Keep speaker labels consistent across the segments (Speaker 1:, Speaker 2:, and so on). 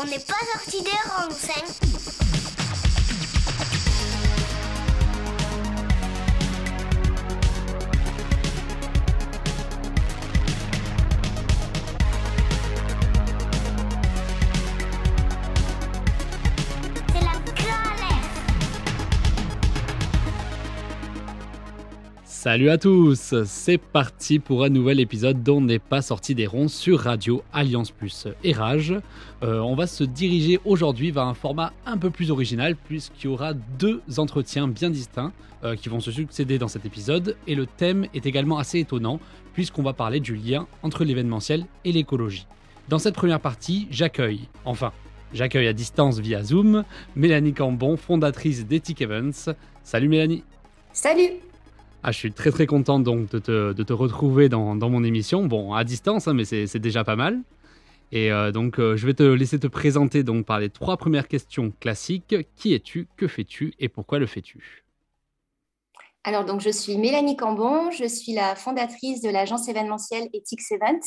Speaker 1: On n'est pas sorti des rangs,
Speaker 2: Salut à tous, c'est parti pour un nouvel épisode dont n'est pas sorti des ronds sur Radio Alliance Plus et Rage. Euh, on va se diriger aujourd'hui vers un format un peu plus original puisqu'il y aura deux entretiens bien distincts euh, qui vont se succéder dans cet épisode et le thème est également assez étonnant puisqu'on va parler du lien entre l'événementiel et l'écologie. Dans cette première partie, j'accueille, enfin, j'accueille à distance via Zoom Mélanie Cambon, fondatrice d'Ethic Events. Salut Mélanie.
Speaker 3: Salut
Speaker 2: ah, je suis très très content donc de te, retrouver dans, mon émission. Bon, à distance, hein, mais c'est déjà pas mal. Et euh, donc, euh, je vais te laisser te présenter donc par les trois premières questions classiques. Qui es-tu? Que fais-tu? Et pourquoi le fais-tu?
Speaker 3: Alors, donc, je suis Mélanie Cambon, je suis la fondatrice de l'agence événementielle Ethics Event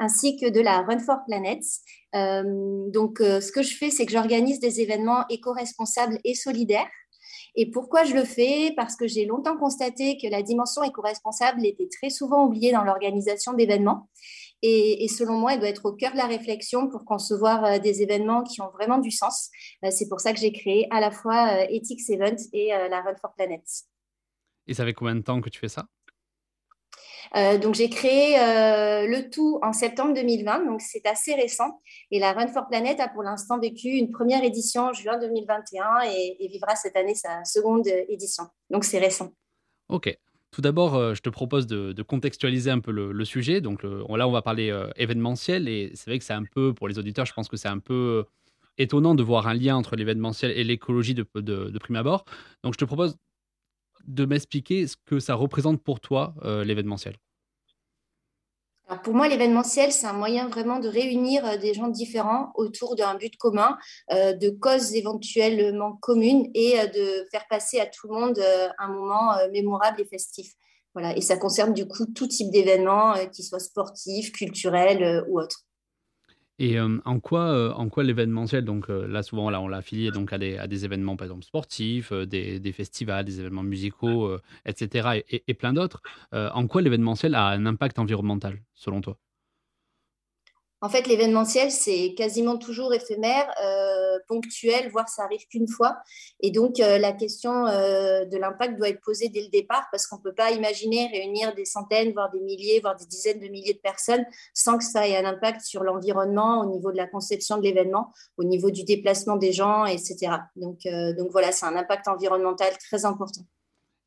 Speaker 3: ainsi que de la Run for Planet. Euh, donc, ce que je fais, c'est que j'organise des événements éco-responsables et solidaires et pourquoi je le fais? Parce que j'ai longtemps constaté que la dimension éco-responsable était très souvent oubliée dans l'organisation d'événements. Et, selon moi, elle doit être au cœur de la réflexion pour concevoir euh, des événements qui ont vraiment du sens. Euh, c'est pour ça que j'ai créé à la fois euh, Ethics Event et la Run for Planet.
Speaker 2: Et ça fait combien de temps que tu fais ça?
Speaker 3: Euh, donc, j'ai créé euh, le tout en septembre 2020, donc c'est assez récent. Et la Run for Planet a pour l'instant vécu une première édition en juin 2021 et, vivra cette année sa seconde édition. Donc, c'est récent.
Speaker 2: Ok. Tout d'abord, euh, je te propose de, contextualiser un peu le, sujet. Donc là, on va parler événementiel et c'est vrai que c'est un peu, pour les auditeurs, je pense que c'est un peu étonnant de voir un lien entre l'événementiel et l'écologie de, de, prime abord. Donc je te propose de m'expliquer ce que ça représente pour toi, euh, l'événementiel.
Speaker 3: pour moi, l'événementiel, c'est un moyen vraiment de réunir euh, des gens différents autour d'un but commun, euh, de causes éventuellement communes et de faire passer à tout le monde un moment mémorable et festif. Voilà. Et ça concerne du coup tout type d'événements, qu'ils soient sportifs, culturels ou autres.
Speaker 2: Et euh, en quoi, euh, en quoi l'événementiel, donc euh, là souvent là, on l'a affilié donc à des, à des, événements par exemple sportifs, des, des, festivals, des événements musicaux, etc. et, et plein d'autres, en quoi l'événementiel a un impact environnemental selon toi?
Speaker 3: En fait, l'événementiel, c'est quasiment toujours éphémère, euh, ponctuel, voire ça arrive qu'une fois. Et donc, euh, la question euh, de l'impact doit être posée dès le départ parce qu'on ne peut pas imaginer réunir des centaines, voire des milliers, voire des dizaines de milliers de personnes sans que ça ait un impact sur l'environnement au niveau de la conception de l'événement, au niveau du déplacement des gens, etc. Donc, donc voilà, c'est un impact environnemental très important.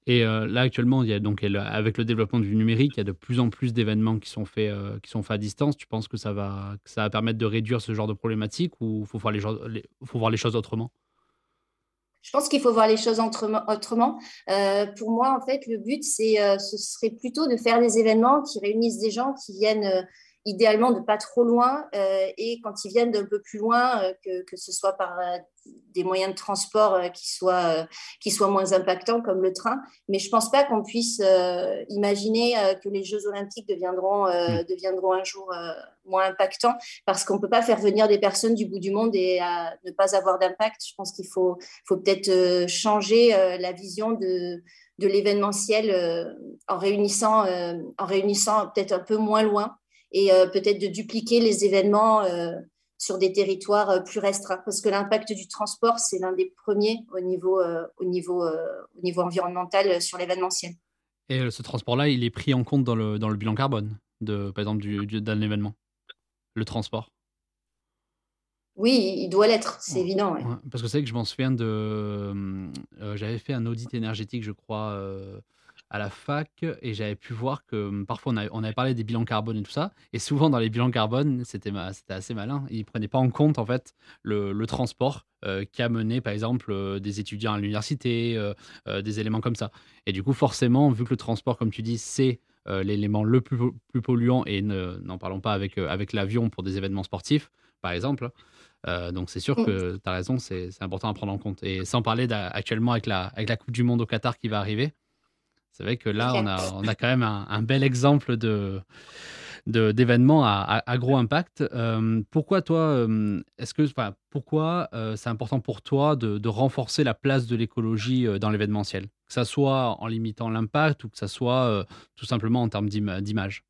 Speaker 2: Et euh, là, actuellement, donc, avec le développement du numérique, il y a de plus en plus d'événements qui, sont faits, euh, qui sont faits à distance. Tu penses que ça, va, ça va permettre de réduire ce genre de problématiques ou faut, voir les, faut voir les choses autrement?
Speaker 3: Je pense qu'il faut voir les choses autrement. Euh, pour moi, en fait, le but, c'est, ce serait plutôt de faire des événements qui réunissent des gens qui viennent idéalement de pas trop loin et quand ils viennent d'un peu plus loin, que, que, ce soit par des moyens de transport euh, qui, soient, euh, qui soient moins impactants comme le train. Mais je ne pense pas qu'on puisse euh, imaginer que les Jeux olympiques deviendront, mm. deviendront un jour moins impactants parce qu'on ne peut pas faire venir des personnes du bout du monde et ne pas avoir d'impact. Je pense qu'il faut, faut peut-être changer la vision de, de l'événementiel en réunissant, en réunissant peut-être un peu moins loin et peut-être de dupliquer les événements sur des territoires euh, plus restreints, parce que l'impact du transport, c'est l'un des premiers au niveau, euh, au niveau, euh, au niveau environnemental sur l'événementiel.
Speaker 2: Et ce transport-là, il est pris en compte dans le, dans le bilan carbone, de, par exemple, du, d'un événement, le transport
Speaker 3: oui, il doit l'être, c'est évident.
Speaker 2: parce que c'est que je m'en souviens de. J'avais fait un audit énergétique, je crois, à la fac et j'avais pu voir que hum, parfois on avait, parlé des bilans carbone et tout ça. Et souvent dans les bilans carbone, c'était assez malin. Ils ne prenaient pas en compte en fait le, transport euh, qui a mené par exemple euh, des étudiants à l'université, euh, des éléments comme ça. Et du coup, forcément, vu que le transport, comme tu dis, c'est l'élément le plus, plus, polluant et n'en parlons pas avec, avec l'avion pour des événements sportifs, par exemple. donc c'est sûr mm. que tu as raison, c'est important à prendre en compte. Et sans parler actuellement avec la, avec la Coupe du Monde au Qatar qui va arriver, c'est vrai que là, on a, on a quand même un, bel exemple de, d'événements à, gros impact. pourquoi toi, est-ce que, pourquoi c'est important pour toi de, renforcer la place de l'écologie dans l'événementiel, que ça soit en limitant l'impact ou que ça soit tout simplement en termes d'image?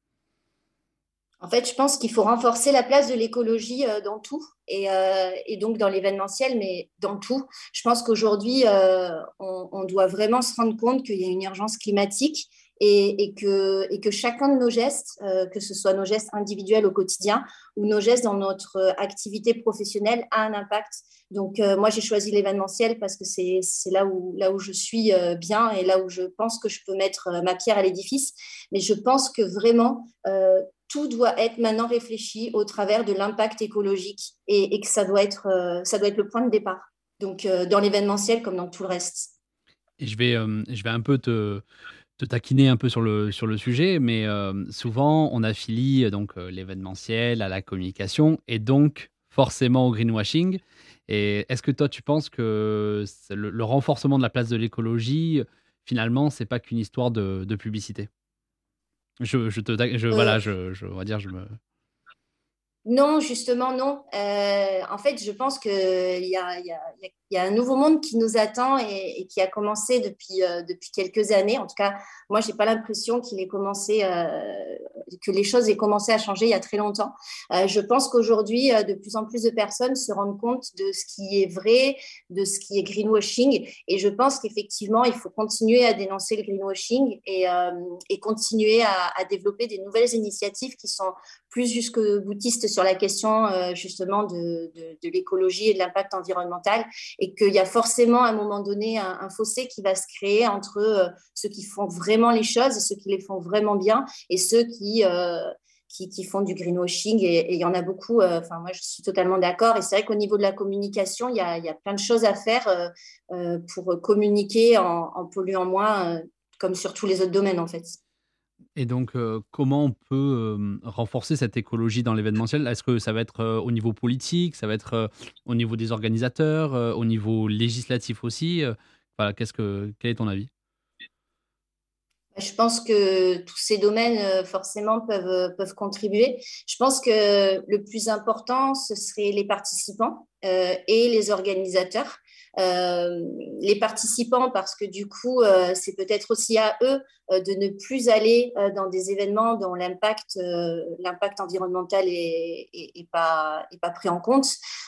Speaker 3: En fait, je pense qu'il faut renforcer la place de l'écologie euh, dans tout, euh, et, donc dans l'événementiel, mais dans tout. Je pense qu'aujourd'hui, euh, on, doit vraiment se rendre compte qu'il y a une urgence climatique et, que, chacun de nos gestes, que ce soit nos gestes individuels au quotidien ou nos gestes dans notre activité professionnelle, a un impact. Donc, moi, j'ai choisi l'événementiel parce que c'est là où je suis bien et là où je pense que je peux mettre ma pierre à l'édifice. Mais je pense que vraiment, tout doit être maintenant réfléchi au travers de l'impact écologique et, que ça doit, être, euh, ça doit être le point de départ. Donc, euh, dans l'événementiel comme dans tout le reste.
Speaker 2: Et je vais, euh, je vais un peu te, taquiner un peu sur le, sur le sujet, mais souvent, on affilie donc l'événementiel à la communication et donc forcément au greenwashing. Et est-ce que toi, tu penses que le, renforcement de la place de l'écologie, finalement, c'est pas qu'une histoire de publicité? Je, je te, je, voilà, je, je, on va dire, je me,
Speaker 3: non, justement, non. Euh, en fait, je pense qu'il y a, un nouveau monde qui nous attend et, qui a commencé depuis, euh, depuis quelques années. En tout cas, moi, je n'ai pas l'impression qu'il ait commencé, euh, que les choses aient commencé à changer il y a très longtemps. je pense qu'aujourd'hui, de plus en plus de personnes se rendent compte de ce qui est vrai, de ce qui est greenwashing. Et je pense qu'effectivement, il faut continuer à dénoncer le greenwashing et, et continuer à, à, développer des nouvelles initiatives qui sont plus jusque boutistes sur la question euh, justement de, l'écologie et de l'impact environnemental et qu'il y a forcément à un moment donné un, fossé qui va se créer entre euh, ceux qui font vraiment les choses et ceux qui les font vraiment bien et ceux qui, euh, qui, font du greenwashing et il y en a beaucoup. Enfin, moi, je suis totalement d'accord. Et c'est vrai qu'au niveau de la communication, il y a, plein de choses à faire pour communiquer en polluant moins, comme sur tous les autres domaines, en fait.
Speaker 2: Et donc, euh, comment on peut renforcer cette écologie dans l'événementiel? Est-ce que ça va être euh, au niveau politique, ça va être euh, au niveau des organisateurs, au niveau législatif aussi qu'est-ce que, Quel est ton avis?
Speaker 3: Je pense que tous ces domaines, forcément, peuvent, peuvent contribuer. Je pense que le plus important, ce serait les participants et les organisateurs. les participants, parce que du coup, c'est peut-être aussi à eux euh, de ne plus aller euh, dans des événements dont l'impact euh, l'impact environnemental est, est, pas, est pas pris en compte.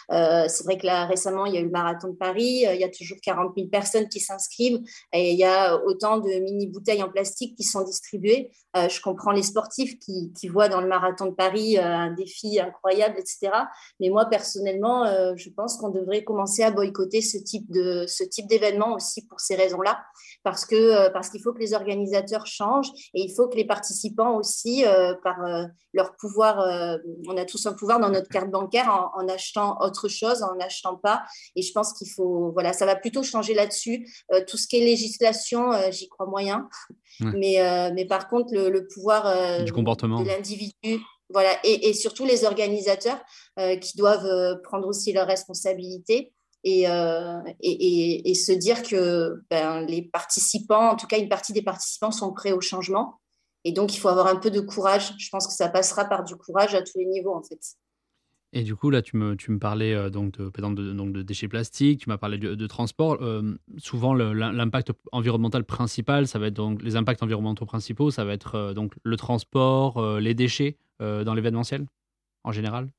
Speaker 3: c'est vrai que là, récemment, il y a eu le marathon de Paris, il y a toujours 40 000 personnes qui s'inscrivent et il y a autant de mini-bouteilles en plastique qui sont distribuées. je comprends les sportifs qui, qui, voient dans le marathon de Paris un défi incroyable, etc. Mais moi, personnellement, je pense qu'on devrait commencer à boycotter ce type de ce type d'événement aussi pour ces raisons-là, parce que parce qu'il faut que les organisateurs changent et il faut que les participants aussi, euh, par euh, leur pouvoir, euh, on a tous un pouvoir dans notre carte bancaire en, achetant autre chose, en n'achetant pas. Et je pense qu'il faut, voilà, ça va plutôt changer là-dessus. tout ce qui est législation, j'y crois moyen. Mais, mais par contre, le, pouvoir
Speaker 2: du comportement.
Speaker 3: de l'individu, voilà, et, et, surtout les organisateurs qui doivent prendre aussi leurs responsabilités. Euh, et, et, et, se dire que ben, les participants, en tout cas une partie des participants, sont prêts au changement. Et donc, il faut avoir un peu de courage. Je pense que ça passera par du courage à tous les niveaux, en fait.
Speaker 2: Et du coup, là, tu me, tu me parlais euh, donc de, de, donc de déchets plastiques, tu m'as parlé de, transport. Euh, souvent, l'impact environnemental principal, ça va être donc les impacts environnementaux principaux, ça va être donc le transport, les déchets dans l'événementiel en général?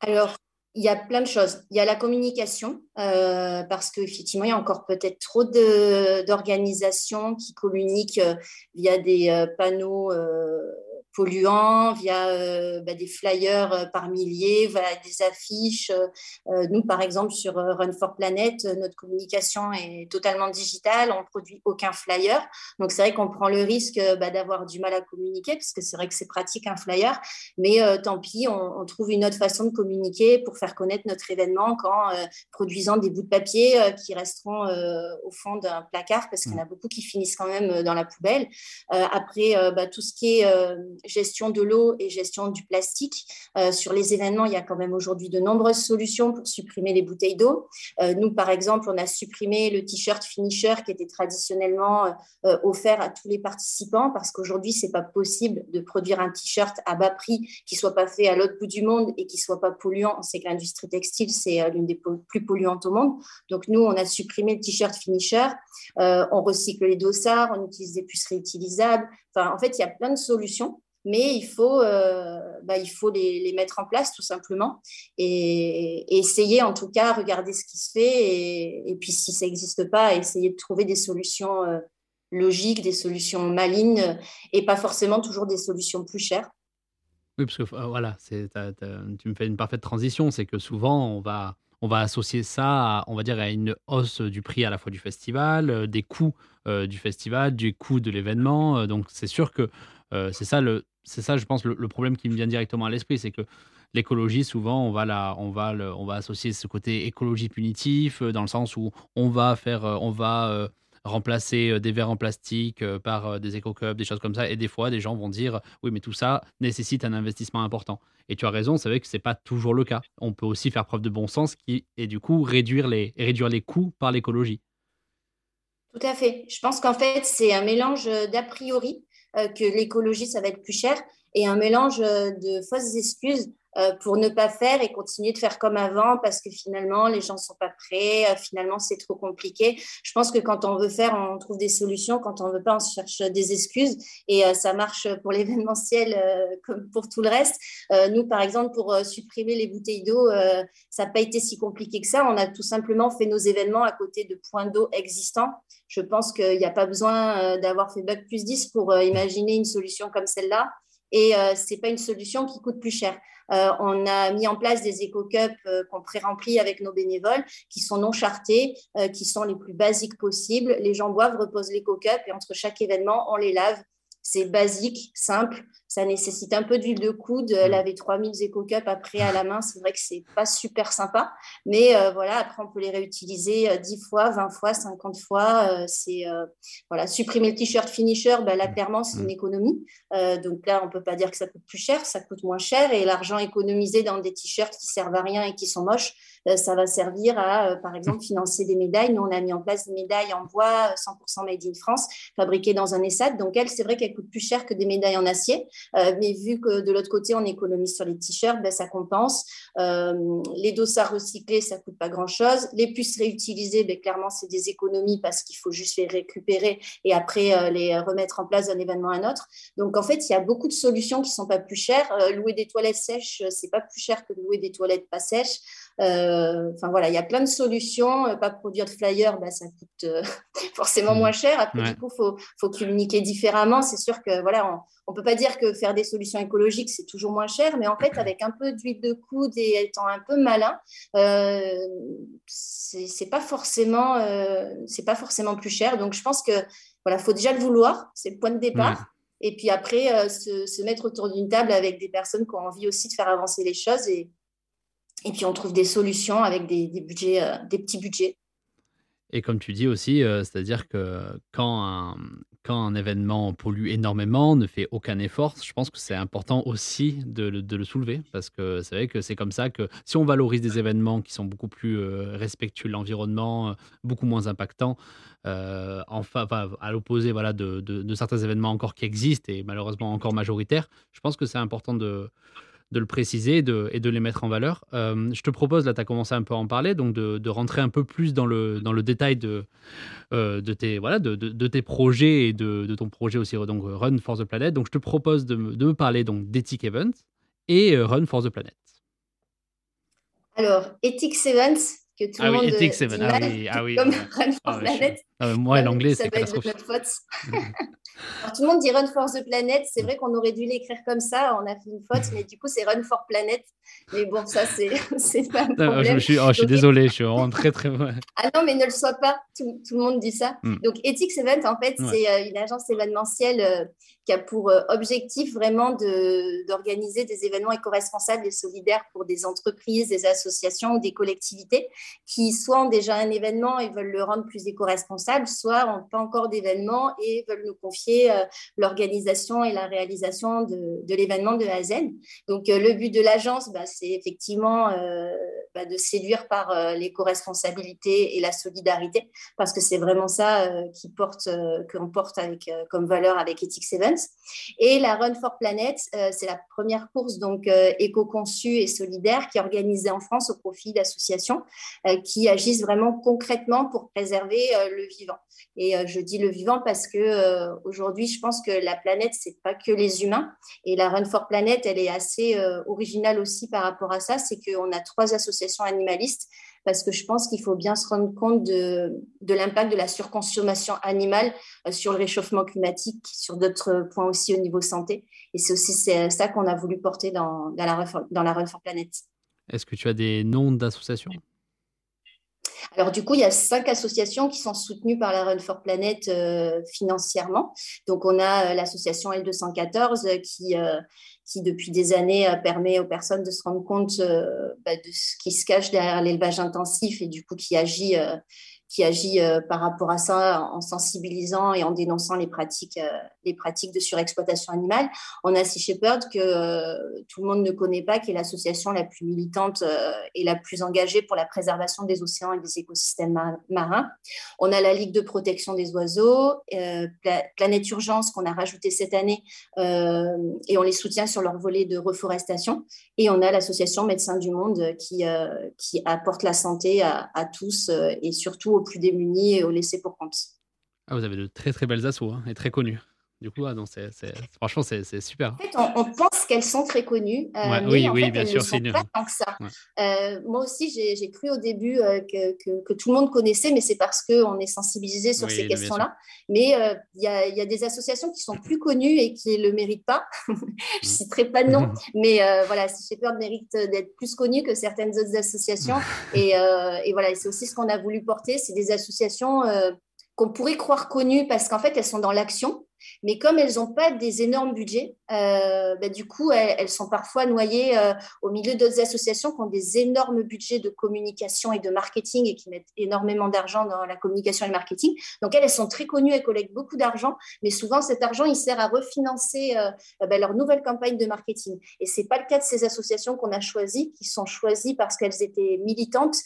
Speaker 3: Alors, il y a plein de choses. Il y a la communication, euh, parce qu'effectivement, il y a encore peut-être trop d'organisations qui communiquent euh, via des euh, panneaux polluants, via euh, bah, des flyers euh, par milliers, des affiches. Euh, nous, par exemple, sur Run for Planet, notre communication est totalement digitale, on ne produit aucun flyer. Donc, c'est vrai qu'on prend le risque bah, d'avoir du mal à communiquer, parce que c'est vrai que c'est pratique un flyer, mais tant pis, on, trouve une autre façon de communiquer pour faire connaître notre événement qu'en produisant des bouts de papier qui resteront au fond d'un placard, parce qu'il y en a mmh. beaucoup qui finissent quand même dans la poubelle. après, bah, tout ce qui est gestion de l'eau et gestion du plastique. sur les événements, il y a quand même aujourd'hui de nombreuses solutions pour supprimer les bouteilles d'eau. nous, par exemple, on a supprimé le t-shirt finisher qui était traditionnellement offert à tous les participants parce qu'aujourd'hui, c'est pas possible de produire un t-shirt à bas prix qui soit pas fait à l'autre bout du monde et qui soit pas polluant. On sait que l'industrie textile, c'est l'une des plus polluantes au monde. Donc, nous, on a supprimé le t-shirt finisher. on recycle les dossards, on utilise des puces réutilisables. En fait, il y a plein de solutions mais il faut, euh, bah, il faut les, mettre en place tout simplement et, essayer en tout cas, regarder ce qui se fait et, puis si ça n'existe pas, essayer de trouver des solutions euh, logiques, des solutions malignes et pas forcément toujours des solutions plus chères.
Speaker 2: Oui, parce que euh, voilà, tu me fais une parfaite transition, c'est que souvent on va, on va associer ça, à, on va dire, à une hausse du prix à la fois du festival, des coûts du festival, du coût de l'événement. donc c'est sûr que c'est ça le, c'est ça, je pense, le, problème qui me vient directement à l'esprit, c'est que l'écologie, souvent, on va, on, va associer ce côté écologie punitif, euh, dans le sens où on va faire, euh, on va euh, remplacer des verres en plastique par des éco-cups, des choses comme ça. Et des fois, des gens vont dire, oui, mais tout ça nécessite un investissement important. Et tu as raison, c'est vrai que ce n'est pas toujours le cas. On peut aussi faire preuve de bon sens qui, et du coup réduire les, réduire les coûts par l'écologie.
Speaker 3: Tout à fait. Je pense qu'en fait, c'est un mélange d'a priori euh, que l'écologie, ça va être plus cher, et un mélange euh, de fausses excuses euh, pour ne pas faire et continuer de faire comme avant parce que finalement les gens sont pas prêts, finalement c'est trop compliqué. Je pense que quand on veut faire, on trouve des solutions, quand on veut pas, on cherche des excuses et ça marche pour l'événementiel comme pour tout le reste. nous, par exemple, pour supprimer les bouteilles d'eau, ça n'a pas été si compliqué que ça. On a tout simplement fait nos événements à côté de points d'eau existants je pense qu'il n'y a pas besoin euh, d'avoir fait Bac plus 10 pour euh, imaginer une solution comme celle-là. Et euh, ce n'est pas une solution qui coûte plus cher. On a mis en place des éco-cups qu'on pré-remplit avec nos bénévoles, qui sont non chartés, qui sont les plus basiques possibles. Les gens boivent, reposent l'éco-cup et entre chaque événement, on les lave c'est basique, simple. Ça nécessite un peu d'huile de coude. Mm. Laver 3000 Eco Cup après à la main, c'est vrai que c'est pas super sympa. Mais euh, voilà, après, on peut les réutiliser 10 euh, fois, 20 fois, 50 fois. Euh, c'est voilà, supprimer le t-shirt finisher, ben là, mm. clairement, c'est une mm. économie. donc là, on peut pas dire que ça coûte plus cher, ça coûte moins cher. Et l'argent économisé dans des t-shirts qui servent à rien et qui sont moches, ça va servir à, par exemple, financer des médailles. Nous, on a mis en place des médailles en bois 100% made in France, fabriquées dans un ESAT. Donc, elles, c'est vrai qu'elles coûte plus cher que des médailles en acier. Euh, mais vu que de l'autre côté, on économise sur les t-shirts, ben, ça compense. Euh, les dossards recyclés, ça coûte pas grand-chose. Les puces réutilisées, ben, clairement, c'est des économies parce qu'il faut juste les récupérer et après euh, les remettre en place d'un événement à un autre. Donc, en fait, il y a beaucoup de solutions qui sont pas plus chères. louer des toilettes sèches, c'est pas plus cher que louer des toilettes pas sèches. Enfin voilà, il y a plein de solutions. Pas produire de flyers, ben, ça coûte forcément mmh. moins cher. Après, du coup, faut, faut communiquer différemment. C'est sûr que voilà, on ne peut pas dire que faire des solutions écologiques, c'est toujours moins cher, mais en fait, avec un peu d'huile de coude et étant un peu malin, euh, c'est pas forcément, euh, c'est pas forcément plus cher. Donc, je pense que voilà, faut déjà le vouloir, c'est le point de départ. Et puis après, euh, se, mettre autour d'une table avec des personnes qui ont envie aussi de faire avancer les choses. Et, et puis, on trouve des solutions avec des, budgets, euh, des petits budgets.
Speaker 2: Et comme tu dis aussi, c'est-à-dire que quand un, quand un événement pollue énormément, ne fait aucun effort, je pense que c'est important aussi de, le soulever parce que c'est vrai que c'est comme ça que si on valorise des événements qui sont beaucoup plus euh, respectueux de l'environnement, euh, beaucoup moins impactants, euh, à l'opposé voilà, de, de, certains événements encore qui existent et malheureusement encore majoritaires, je pense que c'est important de, de le préciser et de, les mettre en valeur. Euh, je te propose, là, tu as commencé un peu à en parler, donc de, rentrer un peu plus dans le, dans le détail de, euh, de, tes, voilà, de, tes projets et de, ton projet aussi, donc Run for the Planet. Donc, je te propose de, me parler donc d'Ethic Events et euh, Run for the Planet.
Speaker 3: Alors, Ethic Events, que tout le
Speaker 2: ah
Speaker 3: monde
Speaker 2: oui, Ethic Events, ah oui, ah oui,
Speaker 3: comme Run for ah Planet.
Speaker 2: Moi, l'anglais, c'est catastrophique.
Speaker 3: Alors, tout le monde dit Run for the Planet. C'est vrai qu'on aurait dû l'écrire comme ça. On a fait une faute, mais du coup, c'est Run for Planet. Mais bon, ça, c'est pas un problème.
Speaker 2: je, suis, oh, je suis désolé, je suis vraiment très, très.
Speaker 3: ah non, mais ne le sois pas. Tout, tout le monde dit ça. Hmm. Donc, Ethics Event, en fait, c'est euh, une agence événementielle euh, qui a pour euh, objectif vraiment d'organiser des événements éco-responsables et solidaires pour des entreprises, des associations ou des collectivités qui soit ont déjà un événement et veulent le rendre plus éco-responsable éco-responsables, soit n'ont pas encore d'événement et veulent nous confier l'organisation et la réalisation de, l'événement de A à Z. Donc, le but de l'agence, bah, c'est effectivement bah, de séduire par l'éco-responsabilité et la solidarité, parce que c'est vraiment ça qui porte, qu'on porte avec, comme valeur avec Ethics Events. Et la Run for Planet, c'est la première course donc éco-conçue et solidaire qui est organisée en France au profit d'associations qui agissent vraiment concrètement pour préserver le Et je dis le vivant parce que aujourd'hui, je pense que la planète, c'est pas que les humains. Et la Run for Planet, elle est assez originale aussi par rapport à ça. C'est qu'on a trois associations animalistes parce que je pense qu'il faut bien se rendre compte de, l'impact de la surconsommation animale sur le réchauffement climatique, sur d'autres points aussi au niveau santé. Et c'est aussi ça qu'on a voulu porter dans, la, dans la Run for Planet.
Speaker 2: Est-ce que tu as des noms d'associations?
Speaker 3: Alors du coup, il y a cinq associations qui sont soutenues par la Run for Planet euh, financièrement. Donc on a euh, l'association L214 euh, qui, qui depuis des années permet aux personnes de se rendre compte bah, de ce qui se cache derrière l'élevage intensif et du coup qui agit qui agit euh, par rapport à ça en sensibilisant et en dénonçant les pratiques, euh, les pratiques de surexploitation animale. On a Sea Shepherd que euh, tout le monde ne connaît pas, qui est l'association la plus militante et la plus engagée pour la préservation des océans et des écosystèmes marins. On a la Ligue de protection des oiseaux, Planète Urgence qu'on a rajouté cette année et on les soutient sur leur volet de reforestation. Et on a l'association Médecins du Monde qui, qui apporte la santé à, à tous et surtout aux plus démunis et aux laissés pour compte.
Speaker 2: Ah, vous avez de très très belles assos hein, et très connus. Du coup, ah non, franchement, c'est, super.
Speaker 3: En fait, on, pense qu'elles sont très connues, euh, mais oui, en oui, fait, bien elles sûr, ne sont pas tant que ça. Euh, moi aussi, j'ai, cru au début euh, que, que, tout le monde connaissait, mais c'est parce qu'on est sensibilisé sur ces questions-là. Mais il y, a, y, a, des associations qui sont plus connues et qui ne le méritent pas. Je ne citerai pas de nom, mais voilà, Shepherd mérite d'être plus connu que certaines autres associations. et, et voilà, c'est aussi ce qu'on a voulu porter. C'est des associations qu'on pourrait croire connues parce qu'en fait, elles sont dans l'action mais comme elles n'ont pas des énormes budgets, euh, bah, du coup, elles, sont parfois noyées euh, au milieu d'autres associations qui ont des énormes budgets de communication et de marketing et qui mettent énormément d'argent dans la communication et le marketing. Donc, elles, elles sont très connues, elles collectent beaucoup d'argent, mais souvent, cet argent, il sert à refinancer euh, bah, leur nouvelle campagne de marketing. Et ce n'est pas le cas de ces associations qu'on a choisies, qui sont choisies parce qu'elles étaient militantes,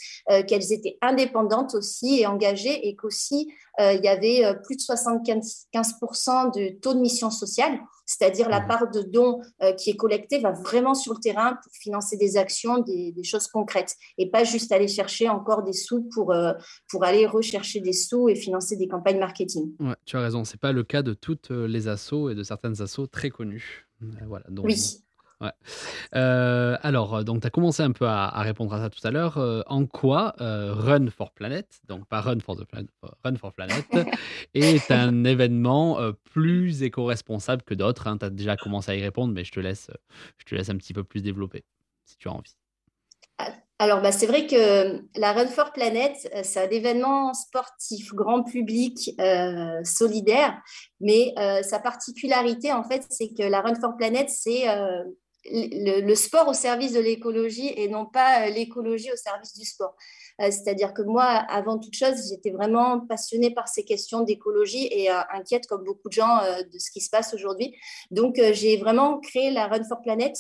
Speaker 3: qu'elles étaient indépendantes aussi et engagées, et qu'aussi, il y avait plus de 75% de taux de mission sociale, c'est-à-dire la mmh. part de dons euh, qui est collectée va vraiment sur le terrain pour financer des actions, des, choses concrètes, et pas juste aller chercher encore des sous pour, euh, pour aller rechercher des sous et financer des campagnes marketing.
Speaker 2: Ouais, tu as raison, c'est pas le cas de toutes les assos et de certaines assos très connues. Voilà,
Speaker 3: donc, oui.
Speaker 2: Ouais. Euh, alors, euh, donc, tu as commencé un peu à, répondre à ça tout à l'heure. Euh, en quoi Run for Planet, donc pas Run for the Planet, Run for Planet, est un événement plus éco-responsable que d'autres hein? Tu as déjà commencé à y répondre, mais je te, laisse, je te laisse un petit peu plus développer si tu as envie.
Speaker 3: Alors, bah, c'est vrai que la Run for Planet, c'est un événement sportif grand public solidaire, mais sa particularité, en fait, c'est que la Run for Planet, c'est le, sport au service de l'écologie et non pas euh, l'écologie au service du sport. Euh, c'est-à-dire que moi, avant toute chose, j'étais vraiment passionnée par ces questions d'écologie et euh, inquiète, comme beaucoup de gens, de ce qui se passe aujourd'hui. Donc, j'ai vraiment créé la Run for Planet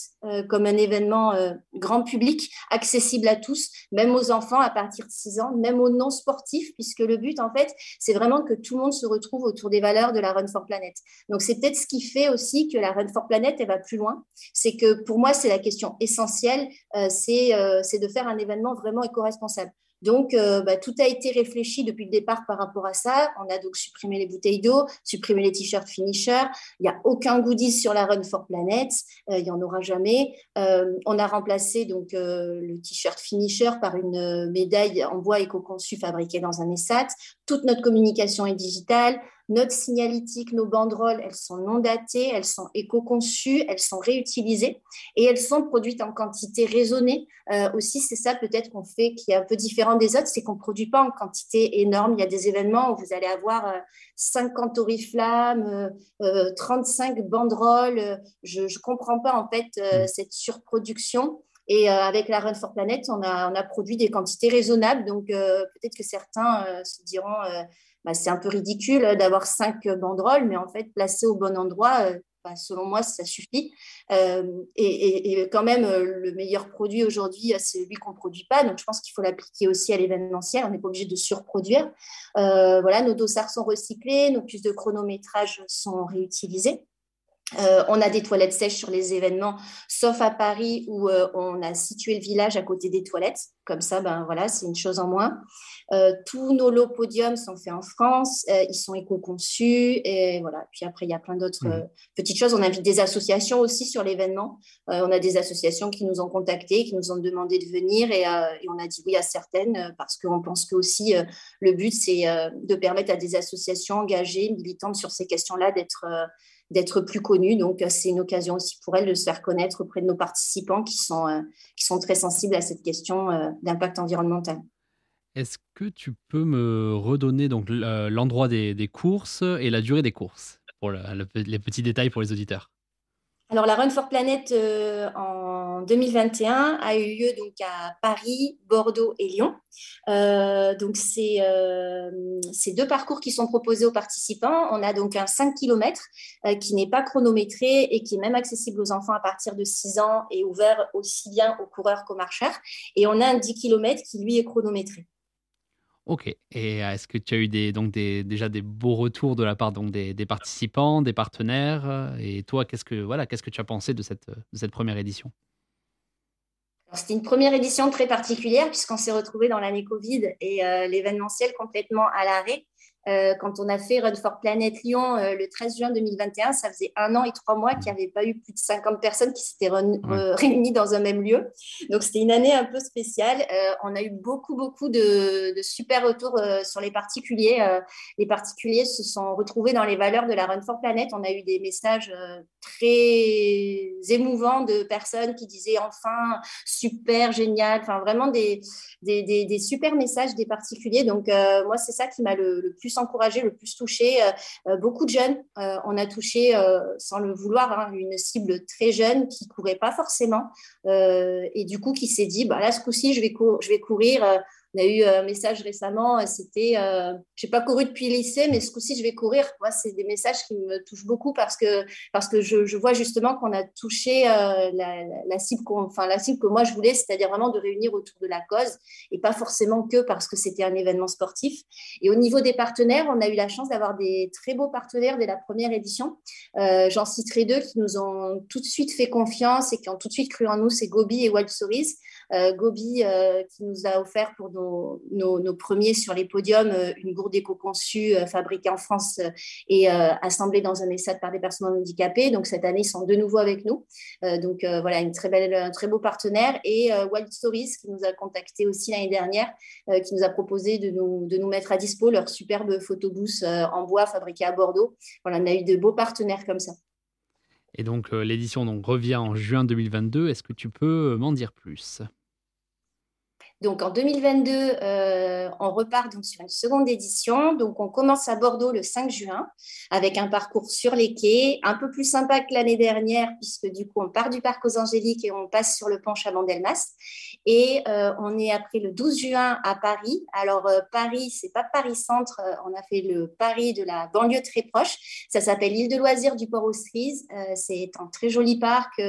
Speaker 3: comme un événement grand public, accessible à tous, même aux enfants à partir de 6 ans, même aux non-sportifs, puisque le but, en fait, c'est vraiment que tout le monde se retrouve autour des valeurs de la Run for Planet. Donc, c'est peut-être ce qui fait aussi que la Run for Planet, elle va plus loin. C'est que pour moi, c'est la question essentielle, euh, euh, c'est de faire un événement vraiment éco-responsable. Donc, euh, bah, tout a été réfléchi depuis le départ par rapport à ça. On a donc supprimé les bouteilles d'eau, supprimé les t-shirts finisher. Il n'y a aucun goodies sur la Run for Planet. il n'y en aura jamais. on a remplacé donc le t-shirt finisher par une médaille en bois éco-conçu fabriquée dans un ESAT. Toute notre communication est digitale. Notre signalétique, nos banderoles, elles sont non datées, elles sont éco-conçues, elles sont réutilisées et elles sont produites en quantité raisonnée. Euh, aussi, c'est ça peut-être qu'on fait qui est un peu différent des autres, c'est qu'on ne produit pas en quantité énorme. Il y a des événements où vous allez avoir 50 euh, oriflammes, 35 euh, banderoles. Je ne comprends pas en fait mm. cette surproduction. Et avec la Run for Planet, on a, produit des quantités raisonnables. Donc, peut-être que certains se diront bah, c'est un peu ridicule d'avoir cinq banderoles, mais en fait, placées au bon endroit, bah, selon moi, ça suffit. et, quand même, le meilleur produit aujourd'hui, c'est celui qu'on ne produit pas. Donc, je pense qu'il faut l'appliquer aussi à l'événementiel. On n'est pas obligé de surproduire. voilà, nos dossards sont recyclés, nos puces de chronométrage sont réutilisées. Euh, on a des toilettes sèches sur les événements, sauf à Paris où euh, on a situé le village à côté des toilettes. Comme ça, ben voilà, c'est une chose en moins. Euh, tous nos lots podiums sont faits en France, ils sont éco-conçus et voilà. Puis après, il y a plein d'autres mmh. petites choses. On invite des associations aussi sur l'événement. on a des associations qui nous ont contactés, qui nous ont demandé de venir et, et on a dit oui à certaines parce qu'on pense que aussi le but c'est de permettre à des associations engagées, militantes sur ces questions-là d'être d'être plus connue. Donc, euh, c'est une occasion aussi pour elle de se faire connaître auprès de nos participants qui sont, euh, qui sont très sensibles à cette question euh, d'impact environnemental.
Speaker 2: Est-ce que tu peux me redonner donc l'endroit des, des, courses et la durée des courses pour les petits détails pour les auditeurs?
Speaker 3: Alors, la Run for Planet euh, en 2021 a eu lieu donc à Paris, Bordeaux et Lyon. Euh, donc, c'est euh, ces deux parcours qui sont proposés aux participants. On a donc un 5 km qui n'est pas chronométré et qui est même accessible aux enfants à partir de 6 ans et ouvert aussi bien aux coureurs qu'aux marcheurs. Et on a un 10 km qui, lui, est chronométré.
Speaker 2: Ok. Et est-ce que tu as eu des, donc déjà des beaux retours de la part donc des, participants, des partenaires? Et toi, qu'est-ce que, voilà, qu'est-ce que tu as pensé de cette première édition?
Speaker 3: C'était une première édition très particulière puisqu'on s'est retrouvé dans l'année Covid et euh, l'événementiel complètement à l'arrêt. Euh, quand on a fait Run for Planet Lyon euh, le 13 juin 2021, ça faisait un an et trois mois qu'il n'y avait pas eu plus de 50 personnes qui s'étaient euh, réunies dans un même lieu. Donc, c'était une année un peu spéciale. on a eu beaucoup, beaucoup de, super retours sur les particuliers. les particuliers se sont retrouvés dans les valeurs de la Run for Planet. On a eu des messages très émouvants de personnes qui disaient enfin, super, génial. Enfin, vraiment des, des, des, super messages des particuliers. Donc, moi, c'est ça qui m'a le, le plus encouragé, le plus touché. Euh, euh, beaucoup de jeunes, euh, on a touché, sans le vouloir, hein, une cible très jeune qui courait pas forcément. et du coup, qui s'est dit, bah, là, ce coup-ci, je je vais courir on a eu un message récemment, euh, c'était euh, Je n'ai pas couru depuis le lycée, mais ce coup-ci, je vais courir. Moi, c'est des messages qui me touchent beaucoup parce que, parce que je, vois justement qu'on a touché euh, la, cible enfin, la cible que moi je voulais, c'est-à-dire vraiment de réunir autour de la cause et pas forcément que parce que c'était un événement sportif. Et au niveau des partenaires, on a eu la chance d'avoir des très beaux partenaires dès la première édition. J'en citerai deux qui nous ont tout de suite fait confiance et qui ont tout de suite cru en nous, c'est Gobi et Wild Stories. Gobi qui nous a offert pour nos, premiers sur les podiums, euh, une gourde éco-conçue euh, fabriquée en France euh, et assemblée dans un ESAT par des personnes handicapées. Donc cette année, ils sont de nouveau avec nous. donc voilà, un très beau partenaire. Et Wild Stories qui nous a contacté aussi l'année dernière, qui nous a proposé de nous, de nous mettre à dispo leur superbe photobooth en bois fabriqué à Bordeaux. Voilà, on a eu de beaux partenaires comme ça.
Speaker 2: Et donc l'édition revient en juin 2022. Est-ce que tu peux m'en dire plus?
Speaker 3: Donc en 2022, euh, on repart donc sur une seconde édition. Donc on commence à Bordeaux le 5 juin avec un parcours sur les quais, un peu plus sympa que l'année dernière puisque du coup on part du parc aux Angéliques et on passe sur le pont Chabandelmas. Et euh, on est après le 12 juin à Paris. Alors euh, Paris, c'est pas Paris Centre, on a fait le Paris de la banlieue très proche. Ça s'appelle l'île de loisirs du port aux Cerises. c'est un très joli parc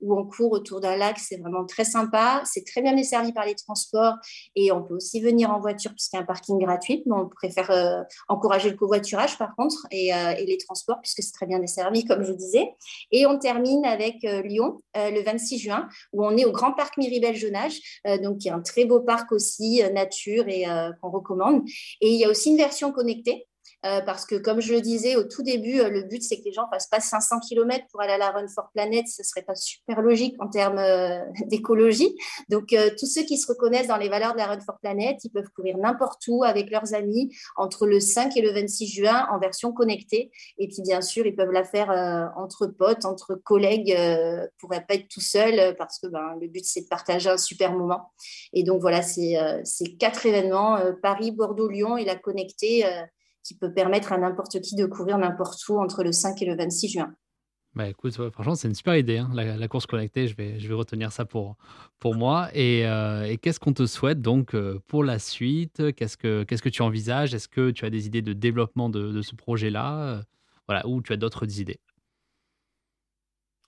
Speaker 3: où on court autour d'un lac. C'est vraiment très sympa. C'est très bien desservi par les transports et on peut aussi venir en voiture puisqu'il y a un parking gratuit. Mais on préfère euh, encourager le covoiturage par contre et, euh, et les transports puisque c'est très bien desservi comme je disais. Et on termine avec euh, Lyon le 26 juin où on est au Grand Parc Miribel Jeunage, donc qui est un très beau parc aussi nature et qu'on recommande. Et il y a aussi une version connectée euh, parce que, comme je le disais au tout début, euh, le but, c'est que les gens ne fassent pas 500 km pour aller à la Run for Planet. Ce ne serait pas super logique en termes euh, d'écologie. Donc, tous ceux qui se reconnaissent dans les valeurs de la Run for Planet, ils peuvent courir n'importe où avec leurs amis entre le 5 et le 26 juin en version connectée. Et puis, bien sûr, ils peuvent la faire entre potes, entre collègues, pour ne pas être tout seul, parce que ben, le but, c'est de partager un super moment. Et donc, voilà, c'est quatre événements, Paris, Bordeaux, Lyon et la connectée qui peut permettre à n'importe qui de courir n'importe où entre le 5 et le 26 juin.
Speaker 2: Bah écoute, franchement, c'est une super idée, hein, la, course connectée. Je vais, je vais retenir ça pour, pour moi. Et, euh, qu'est-ce qu'on te souhaite donc euh, pour la suite? Qu'est-ce que, qu'est-ce que tu envisages? Est-ce que tu as des idées de développement de, ce projet-là? Voilà, ou tu as d'autres idées?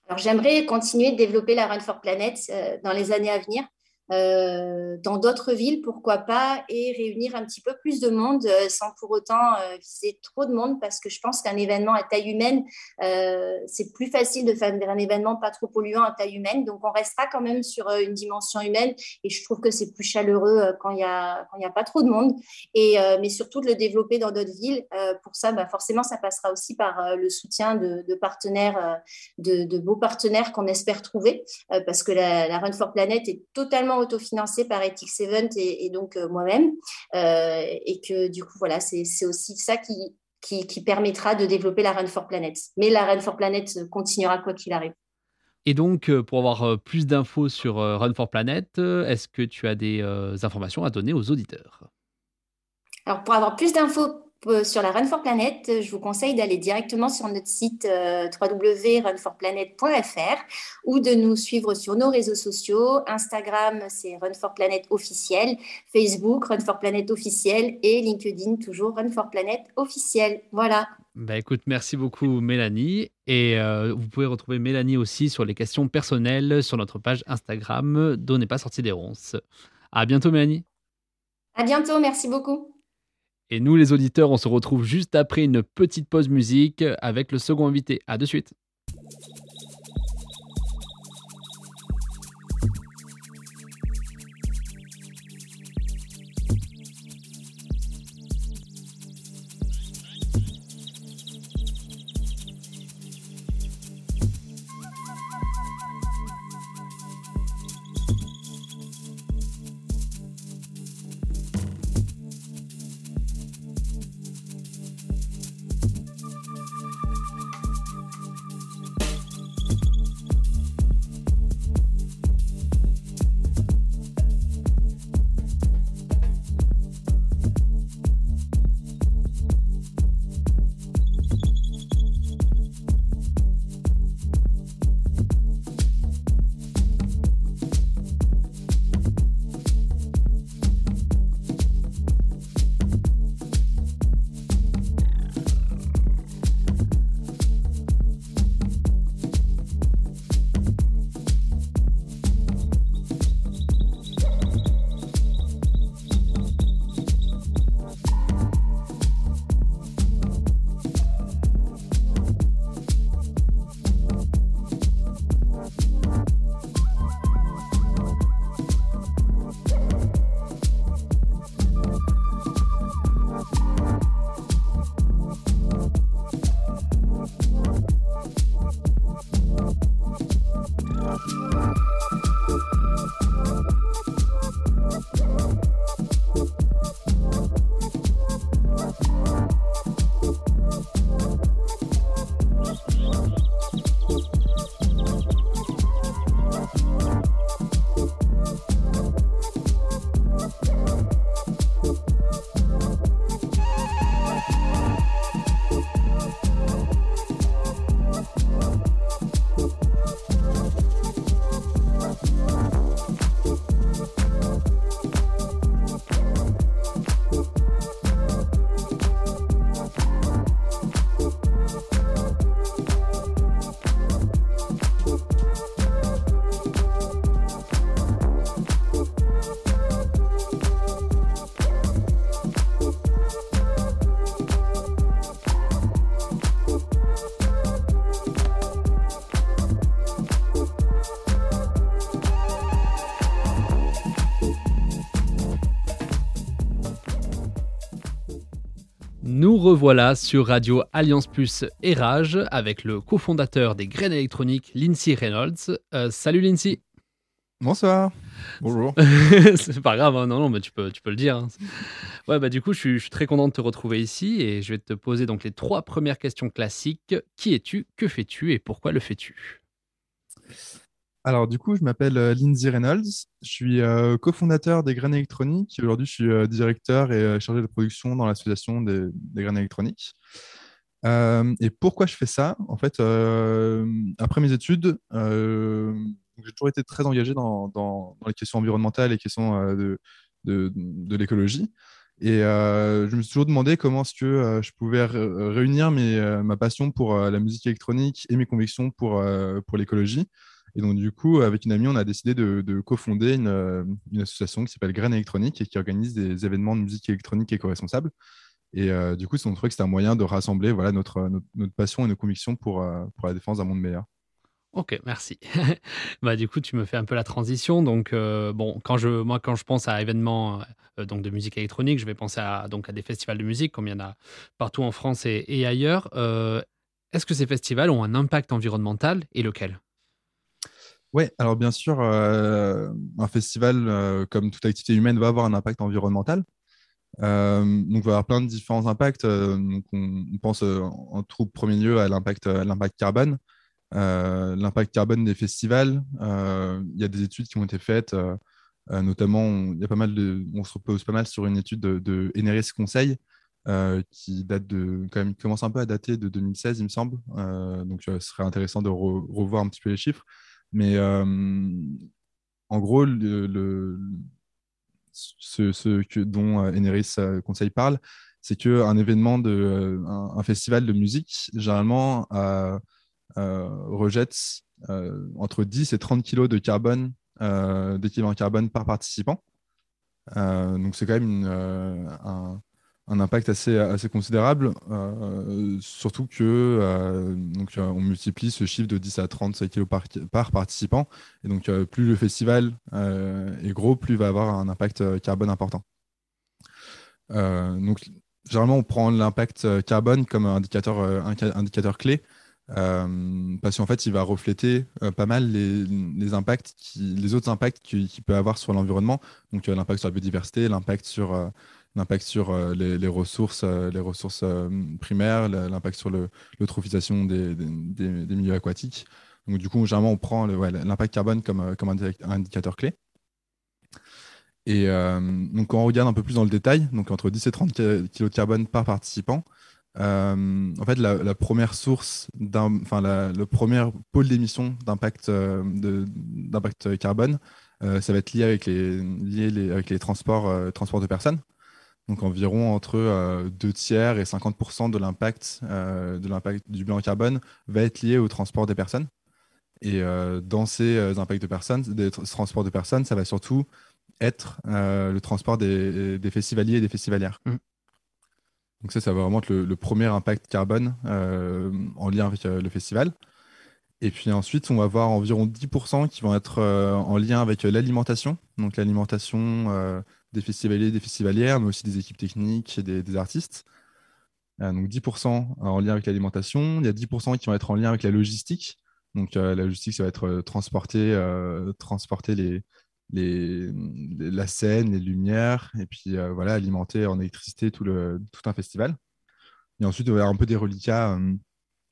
Speaker 3: Alors, j'aimerais continuer de développer la Run for Planet euh, dans les années à venir. Euh, dans d'autres villes, pourquoi pas, et réunir un petit peu plus de monde euh, sans pour autant euh, viser trop de monde, parce que je pense qu'un événement à taille humaine, c'est plus facile de faire un événement pas trop polluant à taille humaine. Donc, on restera quand même sur une dimension humaine, et je trouve que c'est plus chaleureux quand il n'y a, a pas trop de monde, et, mais surtout de le développer dans d'autres villes. pour ça, bah, forcément, ça passera aussi par le soutien de, partenaires, de, beaux partenaires qu'on espère trouver, parce que la, la Run for Planet est totalement autofinancé par Ethics Event et, donc euh, moi-même. Euh, et que du coup, voilà, c'est aussi ça qui, qui, permettra de développer la Run for Planet. Mais la Run for Planet continuera quoi qu'il arrive.
Speaker 2: Et donc, euh, pour avoir plus d'infos sur Run for Planet, est-ce que tu as des informations à donner aux auditeurs?
Speaker 3: Alors, pour avoir plus d'infos euh, sur la Run for Planet, euh, je vous conseille d'aller directement sur notre site euh, www.runforplanet.fr ou de nous suivre sur nos réseaux sociaux. Instagram, c'est Run for Planet officiel, Facebook, Run for Planet officiel et LinkedIn, toujours Run for Planet officiel. Voilà.
Speaker 2: Bah écoute, merci beaucoup Mélanie. Et vous pouvez retrouver Mélanie aussi sur les questions personnelles sur notre page Instagram, dont n'est pas sorti des ronces. À bientôt Mélanie.
Speaker 3: À bientôt, merci beaucoup.
Speaker 2: Et nous, les auditeurs, on se retrouve juste après une petite pause musique avec le second invité. À de suite. Revoilà sur Radio Alliance Plus et Rage avec le cofondateur des graines électroniques, Lindsay Reynolds. Euh, salut Lindsay.
Speaker 4: Bonsoir. Bonjour.
Speaker 2: c'est pas grave, hein. non, non, mais tu peux, tu peux le dire. Hein. Ouais, bah du coup, je suis, très content de te retrouver ici et je vais te poser donc les trois premières questions classiques. Qui es-tu? Que fais-tu? Et pourquoi le fais-tu?
Speaker 4: Alors, du coup, je m'appelle euh, Lindsay Reynolds. Je suis euh, cofondateur des graines électroniques. Aujourd'hui, je suis euh, directeur et chargé de production dans l'association des, graines électroniques. et pourquoi je fais ça? En fait, après mes études, j'ai toujours été très engagé dans, les questions environnementales et questions de, l'écologie. Et euh, je me suis toujours demandé comment est-ce que euh, je pouvais réunir euh, ma passion pour la musique électronique et mes convictions pour l'écologie. Et donc, du coup, avec une amie, on a décidé de, de cofonder une, une, association qui s'appelle Graine électronique et qui organise des événements de musique électronique éco-responsable. Et du coup, on trouvait que c'était un moyen de rassembler voilà, notre, notre, notre, passion et nos convictions pour, pour la défense d'un monde meilleur.
Speaker 2: Ok, merci. bah, du coup, tu me fais un peu la transition. Donc, euh, bon, quand je, moi, quand je pense à événements euh, donc de musique électronique, je vais penser à, donc, à des festivals de musique, comme il y en a partout en France et, ailleurs. Euh, est-ce que ces festivals ont un impact environnemental et lequel?
Speaker 4: Oui, alors bien sûr, un festival, comme toute activité humaine, va avoir un impact environnemental. donc, il va avoir plein de différents impacts. donc, on, pense en, tout premier lieu à l'impact carbone. Euh, l'impact carbone des festivals. Euh, il y a des études qui ont été faites, euh, notamment, il y a pas mal on se repose pas mal sur une étude de, de Eneris Conseil, qui date de, quand même, commence un peu à dater de 2016, il me semble. donc, ce serait intéressant de revoir un petit peu les chiffres. Mais en gros, ce, que, dont Eneris Conseil parle, c'est qu'un événement, de, un, festival de musique, généralement, euh, rejette euh, entre 10 et 30 kg de carbone, euh, d'équivalent carbone par participant. donc c'est quand même un, impact assez, assez considérable, surtout que donc, on multiplie ce chiffre de 10 à 30 kg par, par, participant. Et donc, plus le festival est gros, plus il va avoir un impact carbone important. donc, généralement, on prend l'impact carbone comme indicateur, indicateur clé. Euh, parce qu'en fait, il va refléter euh, pas mal les, impacts, les autres impacts qu'il peut avoir sur l'environnement. Donc, euh, l'impact sur la biodiversité, l'impact sur, l'impact sur les, ressources, les ressources primaires, l'impact sur l'eutrophisation des, des, milieux aquatiques. Donc, du coup, généralement, on prend l'impact carbone comme, comme indicateur clé. Et donc, quand on regarde un peu plus dans le détail, donc entre 10 et 30 kg de carbone par participant, euh, en fait, la, première source, enfin, le premier pôle d'émission d'impact euh, d'impact carbone, euh, ça va être lié avec les, lié avec les transports, transports de personnes. Donc, environ entre 2 tiers et 50% de l'impact de l'impact du bilan carbone va être lié au transport des personnes. Et dans ces impacts de personnes, des transports de personnes, ça va surtout être le transport des, des, festivaliers et des festivalières. Mmh. Donc ça, ça va vraiment être le, premier impact carbone euh, en lien avec euh, le festival. Et puis ensuite, on va voir environ 10% qui vont être euh, en lien avec l'alimentation, donc l'alimentation des festivaliers, des festivalières, mais aussi des équipes techniques et des, artistes. donc 10% en lien avec l'alimentation. Il y a 10% qui vont être en lien avec la logistique. Donc la logistique, ça va être transporter, transporter les, la scène, les lumières, et puis euh, voilà, alimenter en électricité tout, un festival. Et ensuite, il y avoir un peu des reliquats euh,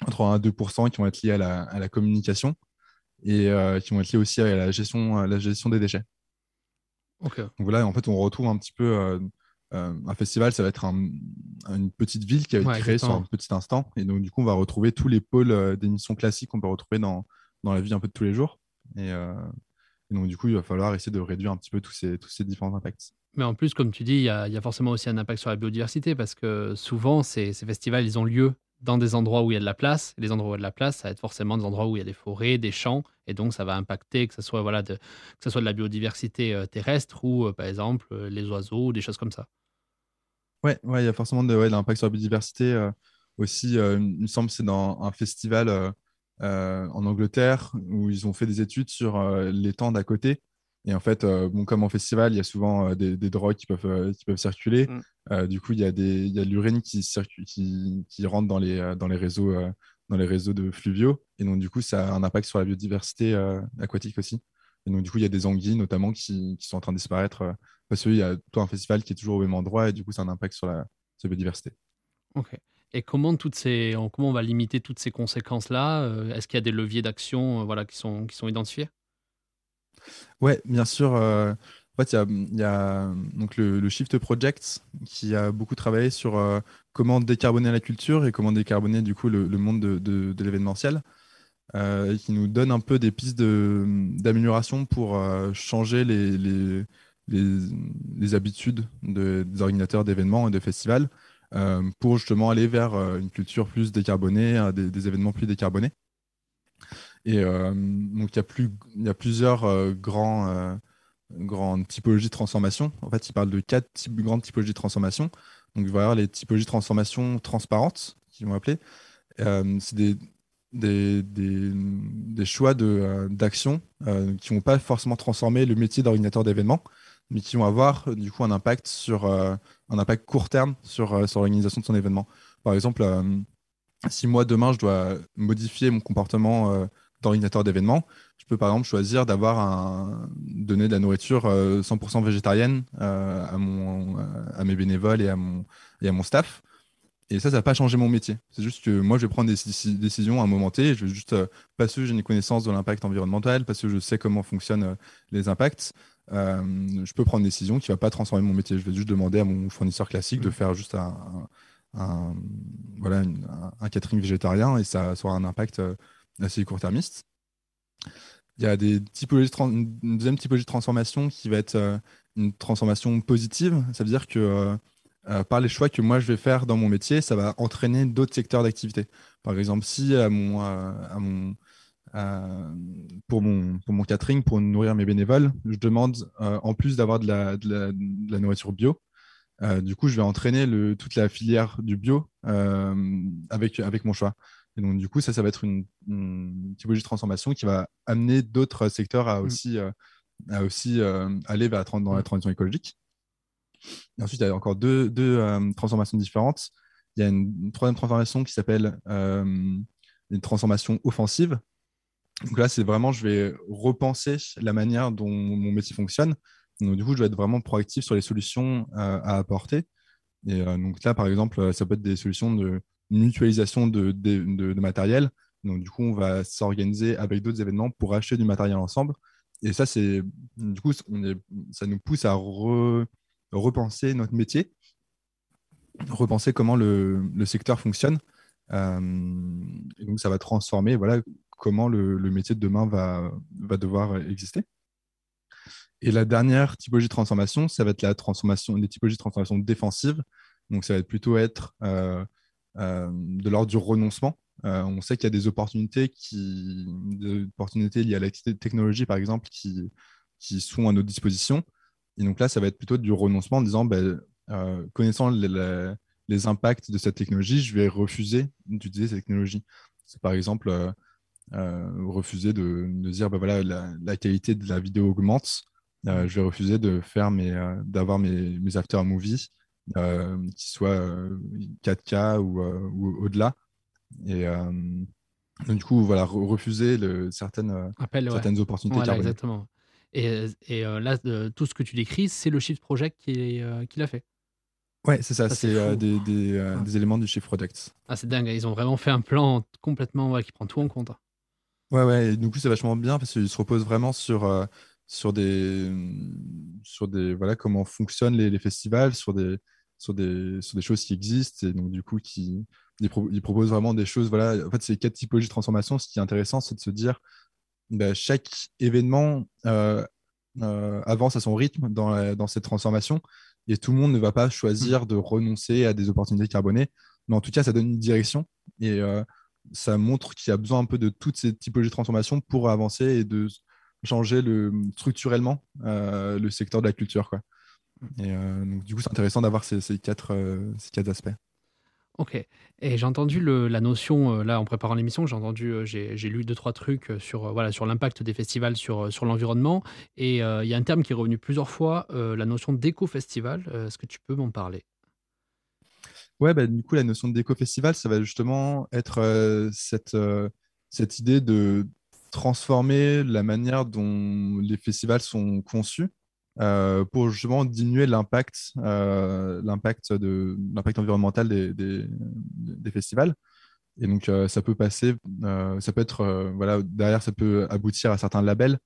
Speaker 4: entre 1 à 2 qui vont être liés à la, communication et euh, qui vont être liés aussi à la gestion des déchets. Donc voilà, en fait, on retrouve un petit peu un festival, ça va être une petite ville qui a été créée sur un petit instant. Et donc, du coup, on va retrouver tous les pôles d'émissions classiques qu'on peut retrouver dans, dans la vie un peu de tous les jours. Et, et donc, du coup, il va falloir essayer de réduire un petit peu tous ces, tous ces différents impacts.
Speaker 2: Mais en plus, comme tu dis, il y, a, forcément aussi un impact sur la biodiversité parce que souvent, ces, festivals, ils ont lieu dans des endroits où il y a de la place. Les endroits où il y a de la place, ça va être forcément des endroits où il y a des forêts, des champs. Et donc, ça va impacter que ce soit, voilà, de, que soit de la biodiversité euh, terrestre ou, euh, par exemple, euh, les oiseaux, des choses comme ça.
Speaker 4: Oui, ouais, il y a forcément de, l'impact sur la biodiversité. aussi, il me semble que c'est dans un festival en Angleterre où ils ont fait des études sur les temps d'à côté. Et en fait, euh, bon, comme en festival, il y a souvent des, drogues qui peuvent, qui peuvent circuler. Mm. du coup, il y a, des, il y a de l'urine qui, qui, qui, rentre dans les, dans, les réseaux, dans les réseaux de fluviaux. Et donc, du coup, ça a un impact sur la biodiversité aquatique aussi. Et donc, du coup, il y a des anguilles notamment qui, qui sont en train de disparaître parce qu'il y a tout un festival qui est toujours au même endroit et du coup, ça a un impact sur la, sur la biodiversité.
Speaker 2: Ok. Et comment, toutes ces, comment on va limiter toutes ces conséquences-là euh, Est-ce qu'il y a des leviers d'action euh, voilà, qui, sont, qui sont identifiés?
Speaker 4: Oui, bien sûr. Euh, En fait, il y a, donc le, Shift Project qui a beaucoup travaillé sur euh, comment décarboner la culture et comment décarboner du coup le, monde de, l'événementiel, euh, et qui nous donne un peu des pistes d'amélioration pour changer les, habitudes des organisateurs d'événements et de festivals pour justement aller vers une culture plus décarbonée, des événements plus décarbonés. Et donc il y, a plusieurs grands grande typologie de transformation. En fait, il parle de quatre grandes typologies de transformation. Donc, il va y avoir les typologies de transformation transparentes, qui vont appeler. Euh, c'est des, choix d'action de, euh, qui ne vont pas forcément transformer le métier d'ordinateur d'événements, mais qui vont avoir du coup un impact sur euh, un impact court terme sur, sur l'organisation de son événement. Par exemple, si moi demain je dois modifier mon comportement d'ordinateur d'événements, je peux par exemple choisir d'avoir un donner de la nourriture 100% euh, végétarienne euh, à, mon, à mes bénévoles et à mon, et à mon staff. Et ça, ça va pas changer mon métier. C'est juste que moi, je vais prendre des décisions à un moment T. Je vais juste, euh, parce que j'ai une connaissance de l'impact environnemental, parce que je sais comment fonctionnent les impacts, je peux prendre une décision qui va pas transformer mon métier. Je vais juste demander à mon fournisseur classique de mmh. faire juste un, un voilà, un catering végétarien et ça, ça aura un impact assez court-termiste. Il y a des typologies une deuxième typologie de transformation qui va être euh, une transformation positive. Ça veut dire que euh, euh, par les choix que moi je vais faire dans mon métier, ça va entraîner d'autres secteurs d'activité. Par exemple, si à mon, pour, mon, catering, pour nourrir mes bénévoles, je demande, en plus d'avoir de la, nourriture bio, du coup, je vais entraîner toute la filière du bio avec mon choix. Et donc, du coup, ça, ça va être une, typologie de transformation qui va amener d'autres secteurs à mm. aussi, euh, à aussi euh, aller vers dans la mm. transition écologique. Et ensuite, il y a encore deux, deux euh, transformations différentes. Il y a une, troisième transformation qui s'appelle une transformation offensive. Donc là, c'est vraiment, je vais repenser la manière dont mon métier fonctionne. Donc, du coup, je vais être vraiment proactif sur les solutions à apporter. Et donc là, par exemple, ça peut être des solutions de mutualisation de, matériel. Donc, du coup, on va s'organiser avec d'autres événements pour acheter du matériel ensemble. Et ça, c'est du coup, ça nous pousse à repenser notre métier, repenser comment le, secteur fonctionne. Euh, et donc, ça va transformer voilà, comment le, métier de demain va, va devoir exister. Et la dernière typologie de transformation, ça va être la transformation, les typologies de transformation défensive. Donc, ça va plutôt être euh, de l'ordre du renoncement. Euh, on sait qu'il y a des opportunités, qui, liées à la technologie, par exemple, qui, qui sont à notre disposition. Et donc là, ça va être plutôt du renoncement en disant, ben, euh, connaissant les, impacts de cette technologie, je vais refuser d'utiliser cette technologie. C'est par exemple refuser de, dire, ben voilà, la, qualité de la vidéo augmente. je vais refuser de faire d'avoir mes, mes after movies euh, qui soit 4K euh, ou, euh, ou au-delà. Et du coup, voilà, refuser le, certaines, certaines opportunités.
Speaker 2: exactement. Et, et là, tout ce que tu décris, c'est le Shift Project qui, qui l'a fait.
Speaker 4: Ouais, c'est ça, c'est des, des, des, éléments du Shift Project.
Speaker 2: Ah, c'est dingue, ils ont vraiment fait un plan complètement qui prend tout en compte.
Speaker 4: Ouais, ouais, et du coup, c'est vachement bien parce qu'il se repose vraiment sur, sur, des, sur des. Voilà, comment fonctionnent les, les festivals, sur des, sur des, sur des choses qui existent et donc du coup qui ils, proposent vraiment des choses voilà. En fait c'est quatre typologies de transformation. Ce qui est intéressant c'est de se dire bah, chaque événement euh, euh, avance à son rythme dans, dans cette transformation et tout le monde ne va pas choisir de renoncer à des opportunités carbonées. Mais en tout cas ça donne une direction et euh, ça montre qu'il y a besoin un peu de toutes ces typologies de transformation pour avancer et de changer le, structurellement le secteur de la culture quoi. Et euh, donc, du coup, c'est intéressant d'avoir ces, ces, quatre, euh, ces quatre aspects.
Speaker 2: Ok. Et j'ai entendu le, la notion, euh, là, en préparant l'émission, j'ai entendu, j'ai lu deux, trois trucs sur, voilà, sur l'impact des festivals sur, sur l'environnement. Et il y a un terme qui est revenu plusieurs fois, la notion d'éco-festival. Est-ce que tu peux m'en parler?
Speaker 4: Ouais, bah, du coup, la notion d'éco-festival, ça va justement être cette, cette idée de transformer la manière dont les festivals sont conçus euh, pour justement diminuer l'impact euh, l'impact de l'impact environnemental des, des, festivals et donc euh, ça peut passer ça peut être voilà derrière ça peut aboutir à certains labels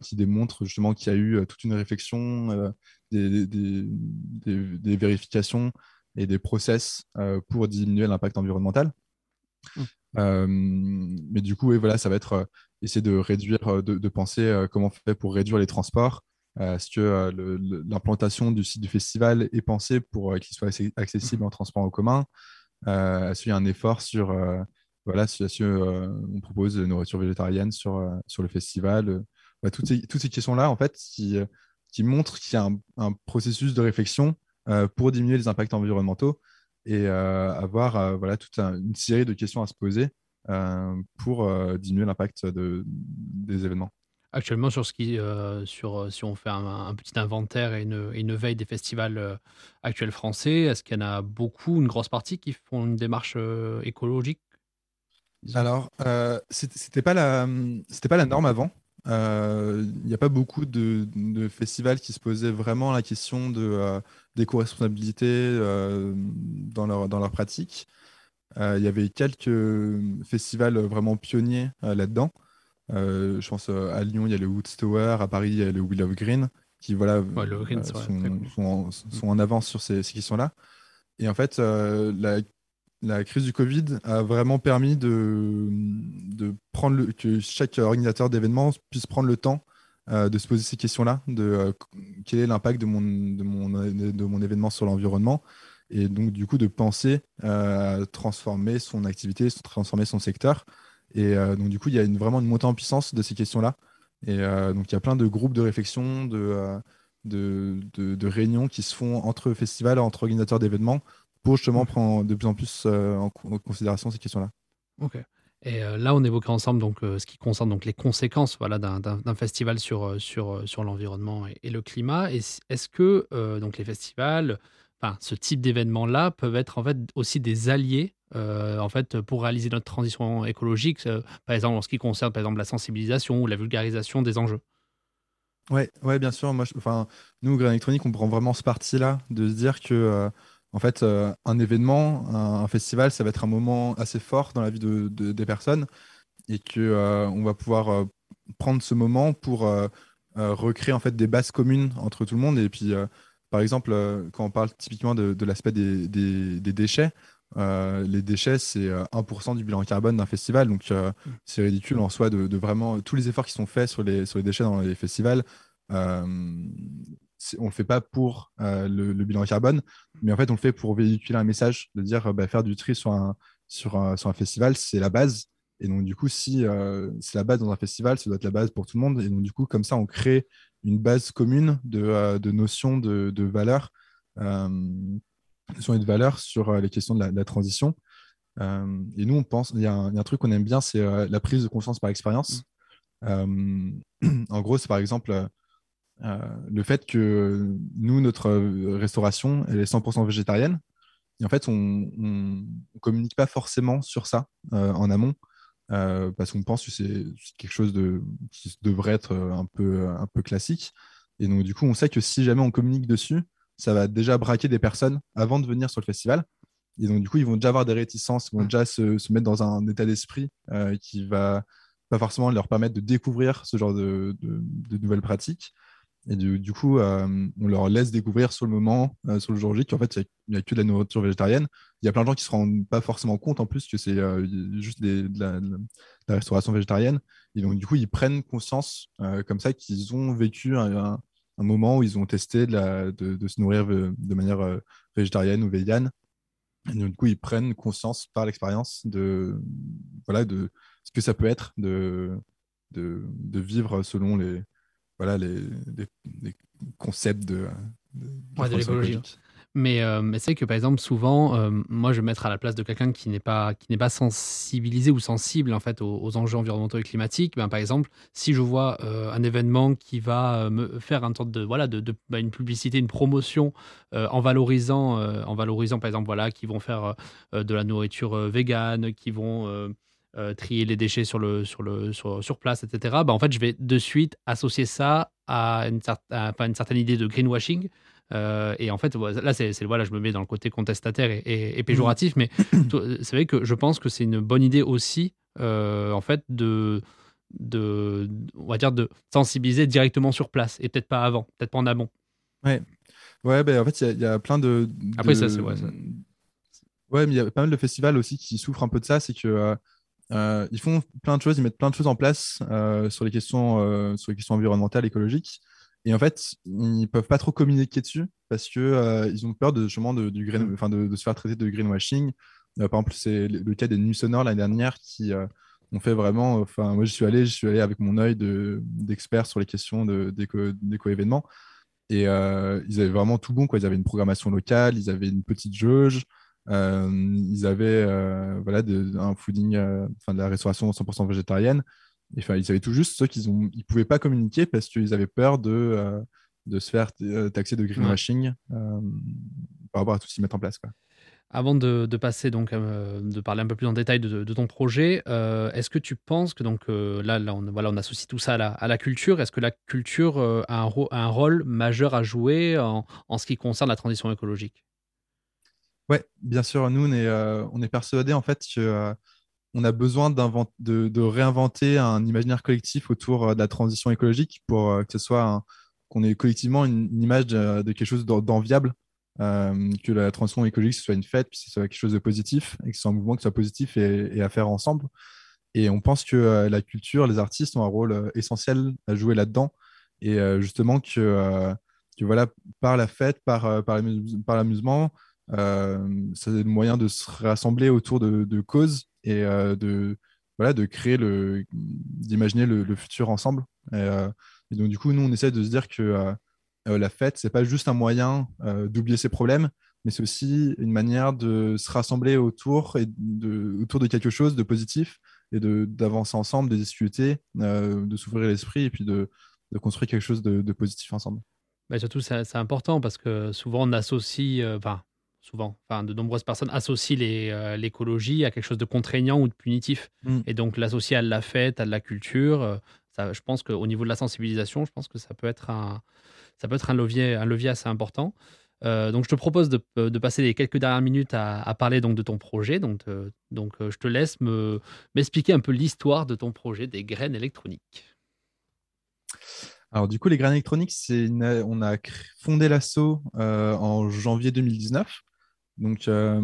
Speaker 4: qui démontrent justement qu'il y a eu toute une réflexion, des, des, vérifications et des process pour diminuer l'impact environnemental. Mmh. mais du coup, voilà, ça va être essayer de réduire, de, penser comment on fait pour réduire les transports. Est-ce que l'implantation du site du festival est pensée pour qu'il soit accessible en transport en commun Est-ce qu'il y a un effort sur voilà, si, on propose de nourriture végétarienne sur, sur le festival toutes, ces, toutes ces questions-là, en fait, qui, qui montrent qu'il y a un, processus de réflexion pour diminuer les impacts environnementaux et avoir voilà, toute une série de questions à se poser pour diminuer l'impact de, des événements.
Speaker 2: Actuellement, sur ce qui, sur, si on fait un, petit inventaire et une, une, veille des festivals actuels français, est-ce qu'il y en a beaucoup, une grosse partie qui font une démarche écologique?
Speaker 4: Alors, euh, c'était pas la, c'était pas la norme avant. Il n'y a pas beaucoup de, festivals qui se posaient vraiment la question de euh, d'éco-responsabilité dans leur dans leur pratique. Il y avait quelques festivals vraiment pionniers là-dedans. Je pense à Lyon, il y a le Woodstower, à Paris, il y a le Wheel of Green, qui voilà, sont, sont, en avance sur ces, ces questions-là. Et en fait, la la crise du Covid a vraiment permis de, de prendre le, que chaque organisateur d'événements puisse prendre le temps euh, de se poser ces questions-là, de euh, quel est l'impact de mon, de, mon, de mon événement sur l'environnement, et donc du coup de penser euh, à transformer son activité, transformer son secteur. Et donc du coup, il y a une, vraiment une montée en puissance de ces questions-là. Et donc il y a plein de groupes de réflexion, de, de, de réunions qui se font entre festivals, entre organisateurs d'événements pour justement prendre de plus en plus euh, en, considération ces questions-là.
Speaker 2: Ok. Et euh, là, on évoquera ensemble donc, euh, ce qui concerne donc, les conséquences voilà, d'un festival sur, sur, sur l'environnement et, le climat. Est-ce que donc, les festivals, enfin, ce type d'événements-là peuvent être en fait aussi des alliés en fait, pour réaliser notre transition écologique, par exemple en ce qui concerne par exemple, la sensibilisation ou la vulgarisation des enjeux
Speaker 4: Oui, ouais, bien sûr. Moi, enfin, nous, Green Electronic, on prend vraiment ce parti-là de se dire que en fait, euh, un événement, un, festival, ça va être un moment assez fort dans la vie de, des personnes et que euh, on va pouvoir euh, prendre ce moment pour recréer en fait des bases communes entre tout le monde. Et puis, par exemple, quand on parle typiquement de, l'aspect des, déchets, les déchets, c'est 1% du bilan carbone d'un festival. Donc, c'est ridicule en soi de, vraiment tous les efforts qui sont faits sur les, sur les déchets dans les festivals on le fait pas pour euh, le, bilan carbone, mais en fait, on le fait pour véhiculer un message, de dire bah, faire du tri sur un, sur un, sur un festival, c'est la base. Et donc, du coup, si euh, c'est la base dans un festival, ça doit être la base pour tout le monde. Et donc, du coup, comme ça, on crée une base commune de, euh, de notions de, de valeurs, sur une valeur sur les questions de la, transition. et nous, on pense, il y, a un truc qu'on aime bien, c'est la prise de conscience par expérience. en gros, c'est par exemple euh, le fait que nous, notre restauration, elle est 100% végétarienne. Et en fait, on ne communique pas forcément sur ça euh, en amont. Euh, parce qu'on pense que c'est quelque chose de, qui devrait être un peu, un peu classique. Et donc, du coup, on sait que si jamais on communique dessus, ça va déjà braquer des personnes avant de venir sur le festival. Et donc, du coup, ils vont déjà avoir des réticences, ils vont déjà se, se mettre dans un état d'esprit qui va pas forcément leur permettre de découvrir ce genre de, de nouvelles pratiques. Et du, coup, euh, on leur laisse découvrir sur le moment, euh, sur le jour J, qu'en fait, il n'y a, que de la nourriture végétarienne. Il y a plein de gens qui ne se rendent pas forcément compte en plus que c'est euh, juste de, la, restauration végétarienne. Et donc, du coup, ils prennent conscience comme ça qu'ils ont vécu un, moment où ils ont testé de, de se nourrir de manière végétarienne ou végane. Et du coup, ils prennent conscience par l'expérience de, voilà, de ce que ça peut être de, de vivre selon les, voilà les, concepts de,
Speaker 2: de, l'écologie. Mais, euh, mais c'est que par exemple, souvent, euh, moi, je vais mettre à la place de quelqu'un qui n'est pas, pas sensibilisé ou sensible en fait aux, enjeux environnementaux et climatiques. Ben, par exemple, si je vois euh, un événement qui va me faire sorte de voilà de, bah, une publicité, une promotion en valorisant, en valorisant par exemple voilà, qui vont faire de la nourriture végane, qui vont trier les déchets sur, le, sur, le, sur, place, etc., bah, en fait, je vais de suite associer ça à une certaine idée de greenwashing. Euh, et en fait, là, c'est, voilà, je me mets dans le côté contestataire et, péjoratif, mais c'est vrai que je pense que c'est une bonne idée aussi, euh, en fait, de, de, on va dire, de sensibiliser directement sur place et peut-être pas avant, peut-être pas en amont.
Speaker 4: Ouais, ouais ben, en fait, il y, a plein de.
Speaker 2: Après, ça, c'est ouais,
Speaker 4: Ouais, mais il y a pas mal de festivals aussi qui souffrent un peu de ça. C'est que. Euh, euh, ils font plein de choses, ils mettent plein de choses en place euh, sur, les questions, sur les questions environnementales, écologiques. Et en fait, ils peuvent pas trop communiquer dessus parce que ils ont peur de, justement de, du green, enfin de, se faire traiter de greenwashing. par exemple, c'est le cas des Nuits Sonores l'année dernière qui ont fait vraiment. Enfin, moi, je suis allé, je suis allé avec mon œil d'expert sur les questions d'éco-événements. Et ils avaient vraiment tout bon. Quoi. Ils avaient une programmation locale, ils avaient une petite jauge, euh, ils avaient euh, voilà, de, un fooding, euh, enfin de la restauration 100% végétarienne. Enfin, ils avaient tout juste ceux qu'ils ne pouvaient pas communiquer parce qu'ils avaient peur de, de se faire taxer de greenwashing par rapport à tout ce qu'ils mettent en place. Quoi.
Speaker 2: Avant de, de, passer donc de parler un peu plus en détail de, de ton projet, est-ce que tu penses que donc là, là on, voilà, on associe tout ça à la, à la culture. Est-ce que la culture a un, un, rôle majeur à jouer en, en, ce qui concerne la transition écologique?
Speaker 4: Ouais, bien sûr. Nous, on est, euh, on est persuadés en fait que euh, on a besoin de, de, réinventer un imaginaire collectif autour euh, de la transition écologique pour que ce soit qu'on ait collectivement une, image de, quelque chose d'enviable, que la transition écologique soit une fête, que ce soit quelque chose de positif et que ce soit un mouvement qui soit positif et, à faire ensemble. Et on pense que la culture, les artistes ont un rôle essentiel à jouer là-dedans. Et justement que, voilà, par la fête, par, par l'amusement, euh, c'est le moyen de se rassembler autour de, causes et euh, de, voilà, de créer le, d'imaginer le, futur ensemble. Euh, et, donc, du coup, nous, on essaie de se dire que la fête, c'est pas juste un moyen d'oublier ses problèmes, mais c'est aussi une manière de se rassembler autour, et de, autour de quelque chose de positif et d'avancer ensemble, de discuter, de s'ouvrir l'esprit et puis de, de, construire quelque chose de, positif ensemble.
Speaker 2: Mais surtout, c'est important parce que souvent on associe, enfin, souvent. Enfin, de nombreuses personnes associent euh, l'écologie à quelque chose de contraignant ou de punitif. Mm. Et donc l'associer à la fête, à la culture, euh, ça, je pense qu'au niveau de la sensibilisation, je pense que ça peut être un, ça peut être un, levier, un levier assez important. Euh, donc je te propose de, de, passer les quelques dernières minutes à, à, parler donc de ton projet. Donc, donc je te laisse me, m'expliquer un peu l'histoire de ton projet des graines électroniques.
Speaker 4: Alors du coup, les graines électroniques, c'est on a fondé l'assaut en janvier 2019. Donc, euh,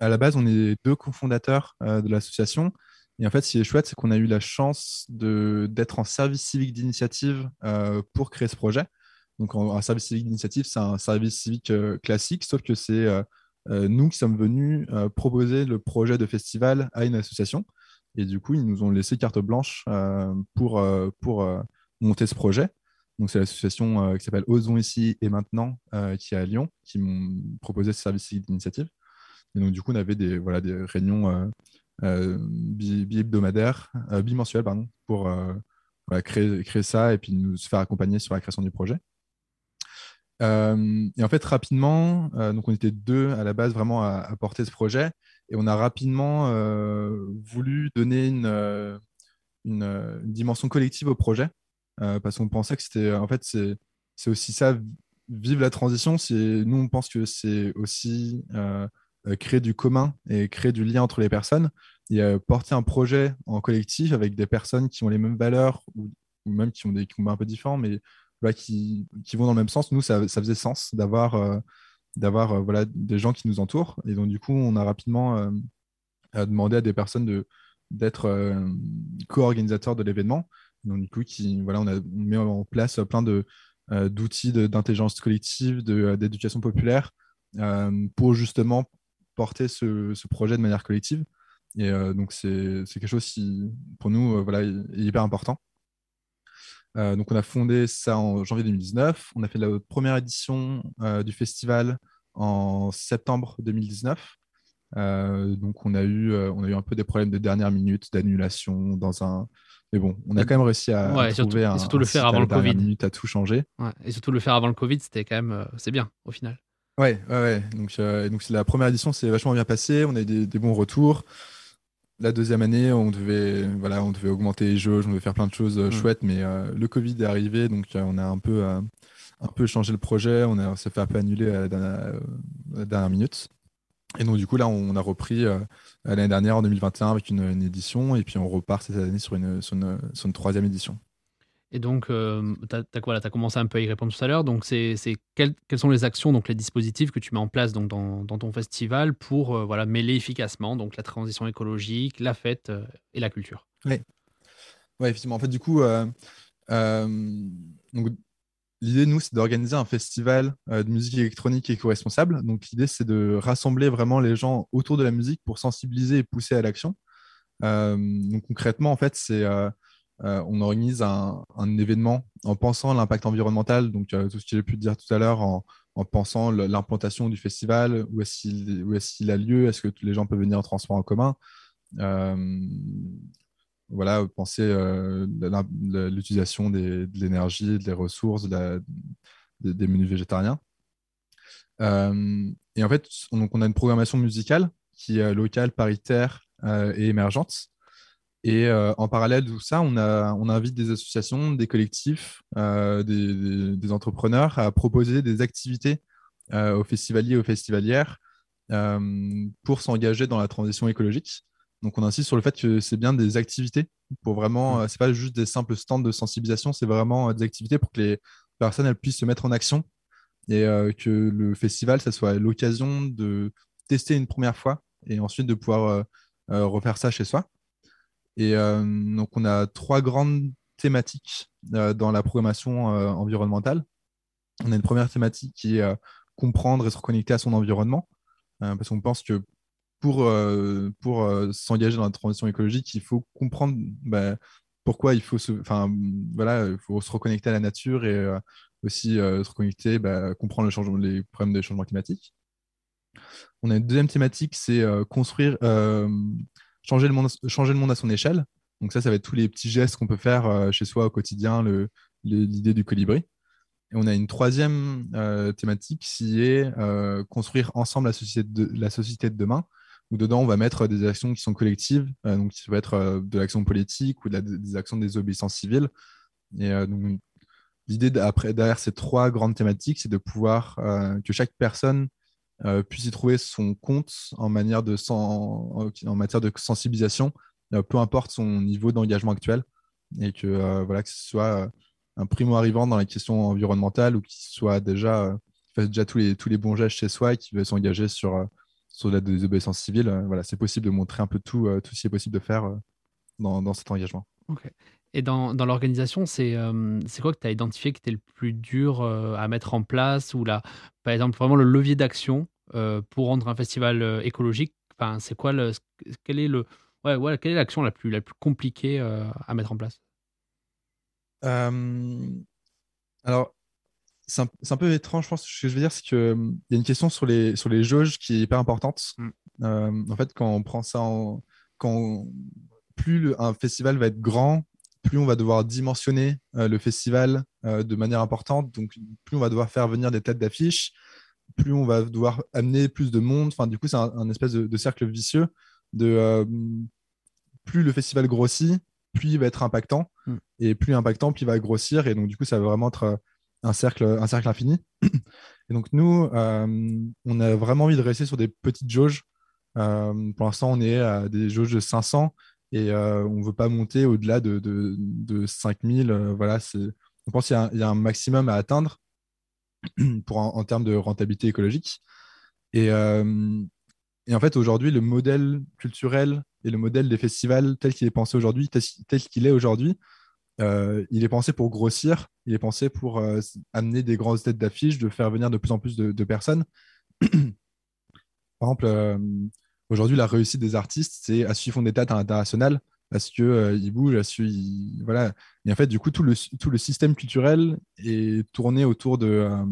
Speaker 4: à la base, on est deux cofondateurs euh, de l'association. Et en fait, ce qui est chouette, c'est qu'on a eu la chance d'être en service civique d'initiative euh, pour créer ce projet. Donc, un service civique d'initiative, c'est un service civique classique, sauf que c'est nous qui sommes venus proposer le projet de festival à une association. Et du coup, ils nous ont laissé carte blanche pour, pour monter ce projet. Donc, c'est l'association euh, qui s'appelle Osons ici et maintenant, euh, qui est à Lyon, qui m'ont proposé ce service d'initiative. Et donc, du coup, on avait des, voilà, des réunions euh, bi-hebdomadaires, bimensuelles, pardon, pour créer, créer ça et puis nous faire accompagner sur la création du projet. et en fait, rapidement, donc on était deux à la base vraiment à, porter ce projet, et on a rapidement voulu donner une, une, dimension collective au projet. Euh, parce qu'on pensait que c'était en fait c'est aussi ça vivre la transition. Nous on pense que c'est aussi euh, euh, créer du commun et créer du lien entre les personnes et porter un projet en collectif avec des personnes qui ont les mêmes valeurs ou, même qui ont des combats un peu différents mais qui, qui, vont dans le même sens. Nous ça, faisait sens d'avoir d'avoir voilà des gens qui nous entourent. Et donc du coup on a rapidement demandé à des personnes de d'être co-organisateurs de l'événement donc, du coup, qui, voilà, on, a, mis en place plein de, euh, d'outils d'intelligence collective, euh, d'éducation populaire, euh, pour justement porter ce, ce, projet de manière collective. Et donc, c'est, quelque chose qui, pour nous, voilà, est hyper important. donc, on a fondé ça en janvier 2019. On a fait la première édition du festival en septembre 2019. donc, on a, eu, on a eu un peu des problèmes de dernière minute, d'annulation dans un, mais bon, on a quand même réussi à, trouver
Speaker 2: surtout,
Speaker 4: un,
Speaker 2: et surtout le faire avant le Covid.
Speaker 4: Minute à tout changer.
Speaker 2: Ouais, et surtout le faire avant le Covid, c'était quand même, euh, c'est bien au final.
Speaker 4: Ouais, ouais, ouais. Donc, euh, donc la première édition, c'est vachement bien passé. On a eu des, bons retours. La deuxième année, on devait, voilà, on devait augmenter les jauges, on devait faire plein de choses euh, mm. chouettes, mais le Covid est arrivé, donc on a un peu, un peu changé le projet. On, a, s'est fait un peu annuler à la dernière, minute. Et donc, du coup, là, on a repris l'année dernière, en 2021, avec une, édition, et puis on repart cette année sur une, sur une troisième édition.
Speaker 2: Et donc, tu as, commencé un peu à y répondre tout à l'heure. Donc, c'est, quelles, sont les actions, donc les dispositifs que tu mets en place donc, dans, ton festival pour voilà, mêler efficacement donc, la transition écologique, la fête et la culture?
Speaker 4: Oui, ouais, effectivement. En fait, du coup, donc, l'idée, nous, c'est d'organiser un festival de musique électronique éco-responsable. Donc, l'idée, c'est de rassembler vraiment les gens autour de la musique pour sensibiliser et pousser à l'action. donc, concrètement, en fait, c'est euh, on organise un, événement en pensant l'impact environnemental, donc euh, tout ce que j'ai pu dire tout à l'heure, en, pensant l'implantation du festival, où est-ce qu'il a lieu, est-ce que les gens peuvent venir en transport en commun. Euh, voilà, penser l'utilisation de l'énergie, des ressources, des menus végétariens. et en fait, on, on, a une programmation musicale qui est locale, paritaire et émergente. Et euh, en parallèle de tout ça, on, invite des associations, des collectifs, euh, des, entrepreneurs à proposer des activités euh, aux festivaliers et aux festivalières pour s'engager dans la transition écologique. Donc, on insiste sur le fait que c'est bien des activités pour vraiment, mmh. c'est pas juste des simples stands de sensibilisation, c'est vraiment des activités pour que les personnes elles puissent se mettre en action et que le festival, ça soit l'occasion de tester une première fois et ensuite de pouvoir refaire ça chez soi. Et euh, donc, on a trois grandes thématiques euh, dans la programmation euh, environnementale. On a une première thématique qui est comprendre et se reconnecter à son environnement, parce qu'on pense que pour, pour s'engager dans la transition écologique, il faut comprendre bah, pourquoi il faut se, voilà, il faut se reconnecter à la nature et aussi se reconnecter, bah, comprendre le changement, les problèmes des changements climatiques. On a une deuxième thématique, c'est construire, changer le monde, changer le monde à son échelle. Donc ça, ça va être tous les petits gestes qu'on peut faire euh, chez soi au quotidien, l'idée du colibri. Et on a une troisième euh, thématique qui est euh, construire ensemble la société, la société de demain, où dedans on va mettre des actions qui sont collectives, donc ça va être de l'action politique ou des actions de désobéissance civile. Et l'idée derrière ces trois grandes thématiques, c'est de pouvoir que chaque personne euh, puisse y trouver son compte en, manière de en, matière de sensibilisation, euh, peu importe son niveau d'engagement actuel, et que, euh, voilà, que ce soit un primo arrivant dans la question environnementale ou qu'il soit déjà fait déjà tous les, tous les bons gestes chez soi et qui veut s'engager sur, sur la désobéissance civile. voilà, c'est possible de montrer un peu tout, tout ce qui est possible de faire dans, dans cet engagement.
Speaker 2: Et dans, dans l'organisation, c'est c'est quoi que tu as identifié qui était le plus dur à mettre en place ou là, par exemple, vraiment le levier d'action pour rendre un festival écologique? Enfin, C'est quoi le, quel est le, ouais, ouais, quelle est l'action la plus, la plus compliquée à mettre en place?
Speaker 4: Alors, c'est un, un, peu étrange, je pense. Ce que je veux dire, c'est qu'il y a une question sur les, sur les jauges qui est hyper importante. Mmh. en fait, quand on prend ça en. Quand plus un festival va être grand, plus on va devoir dimensionner euh, le festival euh, de manière importante, donc plus on va devoir faire venir des têtes d'affiche, plus on va devoir amener plus de monde. Enfin, du coup, c'est un, espèce de, cercle vicieux. De, euh, plus le festival grossit, plus il va être impactant, mm. et plus impactant, plus il va grossir, et donc du coup, ça va vraiment être un cercle, un cercle infini. Et donc nous, on a vraiment envie de rester sur des petites jauges. pour l'instant, on est à des jauges de 500 et euh, on ne veut pas monter au-delà de, de, 5000. Euh, voilà, on pense qu'il y, a un maximum à atteindre pour, en, termes de rentabilité écologique. Euh, et en fait, aujourd'hui, le modèle culturel et le modèle des festivals tel qu'il est pensé aujourd'hui, tel, qu'il est aujourd'hui, il est pensé pour grossir, il est pensé pour amener des grosses têtes d'affiche, de faire venir de plus en plus de, personnes. Par exemple, Aujourd'hui, la réussite des artistes, c'est à suivre des dates à l'international parce qu'ils euh, bougent, à voilà. Et en fait, du coup, tout le, tout le système culturel est tourné autour de, euh,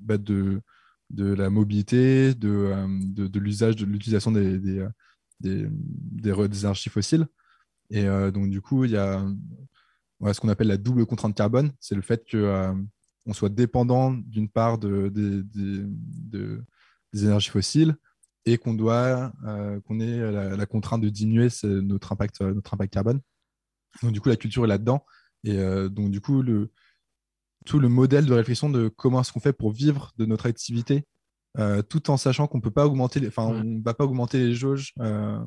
Speaker 4: bah, de, la mobilité, de, euh, de, l'usage, de l'utilisation des, des, des, des, énergies fossiles. Et donc, du coup, il y a ce qu'on appelle la double contrainte carbone. C'est le fait qu'on on soit dépendant d'une part de, des énergies fossiles et qu'on doit, euh, qu'on ait la, contrainte de diminuer notre impact, euh, notre impact carbone. Donc du coup, la culture est là-dedans. Et euh, donc du coup, le, tout le modèle de réflexion de comment est-ce qu'on fait pour vivre de notre activité euh, tout en sachant qu'on peut pas augmenter, enfin, on va pas augmenter les jauges euh,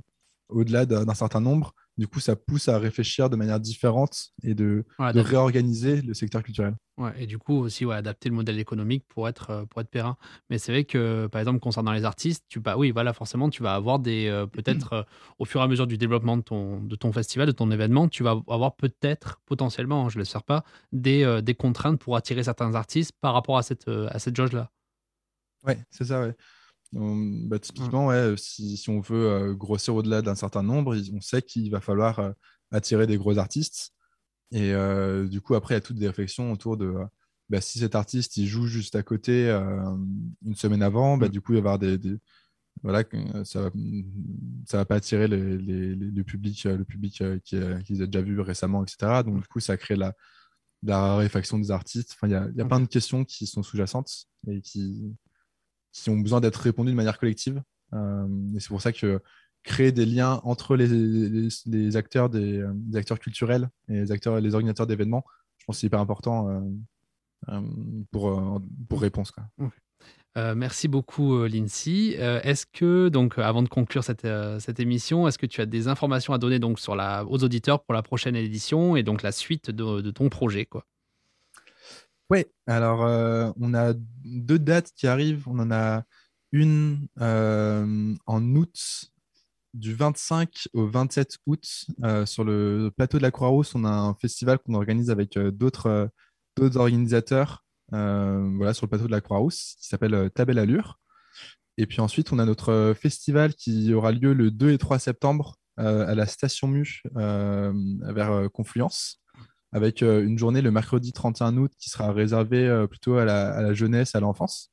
Speaker 4: au-delà d'un certain nombre. Du coup, ça pousse à réfléchir de manière différente et de, réorganiser le secteur culturel.
Speaker 2: Ouais, et du coup aussi ouais, adapter le modèle économique pour être, euh, pour être périn. Mais c'est vrai que par exemple concernant les artistes, tu bah oui voilà forcément tu vas avoir des euh, peut-être euh, au fur et à mesure du développement de ton, de ton festival, de ton événement, tu vas avoir peut-être potentiellement, hein, je ne l'espère pas, des, euh, des contraintes pour attirer certains artistes par rapport à cette, à cette jauge là.
Speaker 4: Ouais, c'est ça, ouais. On- bah, typiquement, ouais, si, si on veut euh, grossir au-delà d'un certain nombre, on sait qu'il va falloir euh, attirer des gros artistes. Et euh, du coup, après, il y a toutes des réflexions autour de euh, bah, si cet artiste il joue juste à côté euh, une semaine avant, bah,
Speaker 2: Mm.
Speaker 4: du coup, il va y avoir des. des- voilà, euh, ça va, ça va pas attirer les- les- les- le public, euh, le public euh, qui, euh, qui les a déjà vus récemment, etc. Donc, du coup, ça crée la, la raréfaction des artistes. Enfin, il y a, y a plein de questions qui sont sous-jacentes et qui, qui ont besoin d'être répondues de manière collective. Euh, et c'est pour ça que créer des liens entre les, les, acteurs, des, acteurs culturels et les acteurs, les organisateurs d'événements, je pense que c'est hyper important euh, euh, pour, pour réponse.
Speaker 2: Merci beaucoup Lindsay. Est-ce que donc avant de conclure cette, cette émission, est-ce que tu as des informations à donner donc sur la, aux auditeurs pour la prochaine édition et donc la suite de, de ton projet quoi?
Speaker 4: Oui, alors euh, on a deux dates qui arrivent. On en a une euh, en août, du 25 au 27 août, euh, sur le plateau de la Croix-Rousse. On a un festival qu'on organise avec d'autres organisateurs voilà, sur le plateau de la Croix-Rousse qui s'appelle Tabelle Allure. Et puis ensuite, on a notre festival qui aura lieu le 2 et 3 septembre à la Station Mu vers Confluence avec euh, une journée le mercredi 31 août qui sera réservée euh, plutôt à la, à la jeunesse, à l'enfance.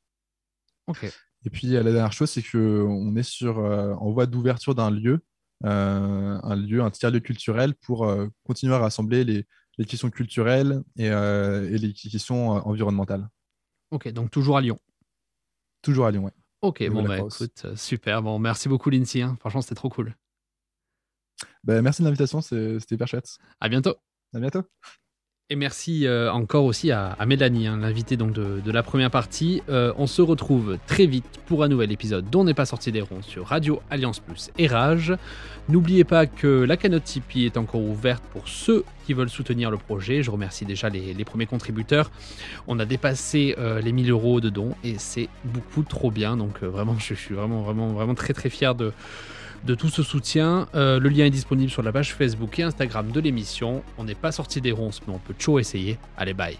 Speaker 2: Ok.
Speaker 4: Et puis euh, la dernière chose, c'est qu'on est sur, en voie d'ouverture d'un lieu, un lieu, un tiers-lieu culturel pour continuer à rassembler les, les questions culturelles et, et les questions environnementales.
Speaker 2: Ok, donc toujours à Lyon.
Speaker 4: Toujours à Lyon, ouais.
Speaker 2: Ok, bon bah écoute, super. Bon, merci beaucoup Lindsay. hein. Franchement, c'était trop cool.
Speaker 4: Ben, merci de l'invitation, c'était hyper chouette.
Speaker 2: À bientôt.
Speaker 4: À bientôt.
Speaker 2: Et merci euh, encore aussi à, Mélanie, hein, l'invitée de, la première partie. Euh, on se retrouve très vite pour un nouvel épisode dont n'est pas sorti des ronds sur Radio Alliance Plus et Rage. N'oubliez pas que la cagnotte Tipeee est encore ouverte pour ceux qui veulent soutenir le projet. Je remercie déjà les, premiers contributeurs. On a dépassé euh, les 1000 euros de dons et c'est beaucoup trop bien. Donc vraiment, je suis vraiment, vraiment, vraiment très, très fier de, de tout ce soutien. Euh, le lien est disponible sur la page Facebook et Instagram de l'émission. On n'est pas sorti des ronces, mais on peut toujours essayer. Allez, bye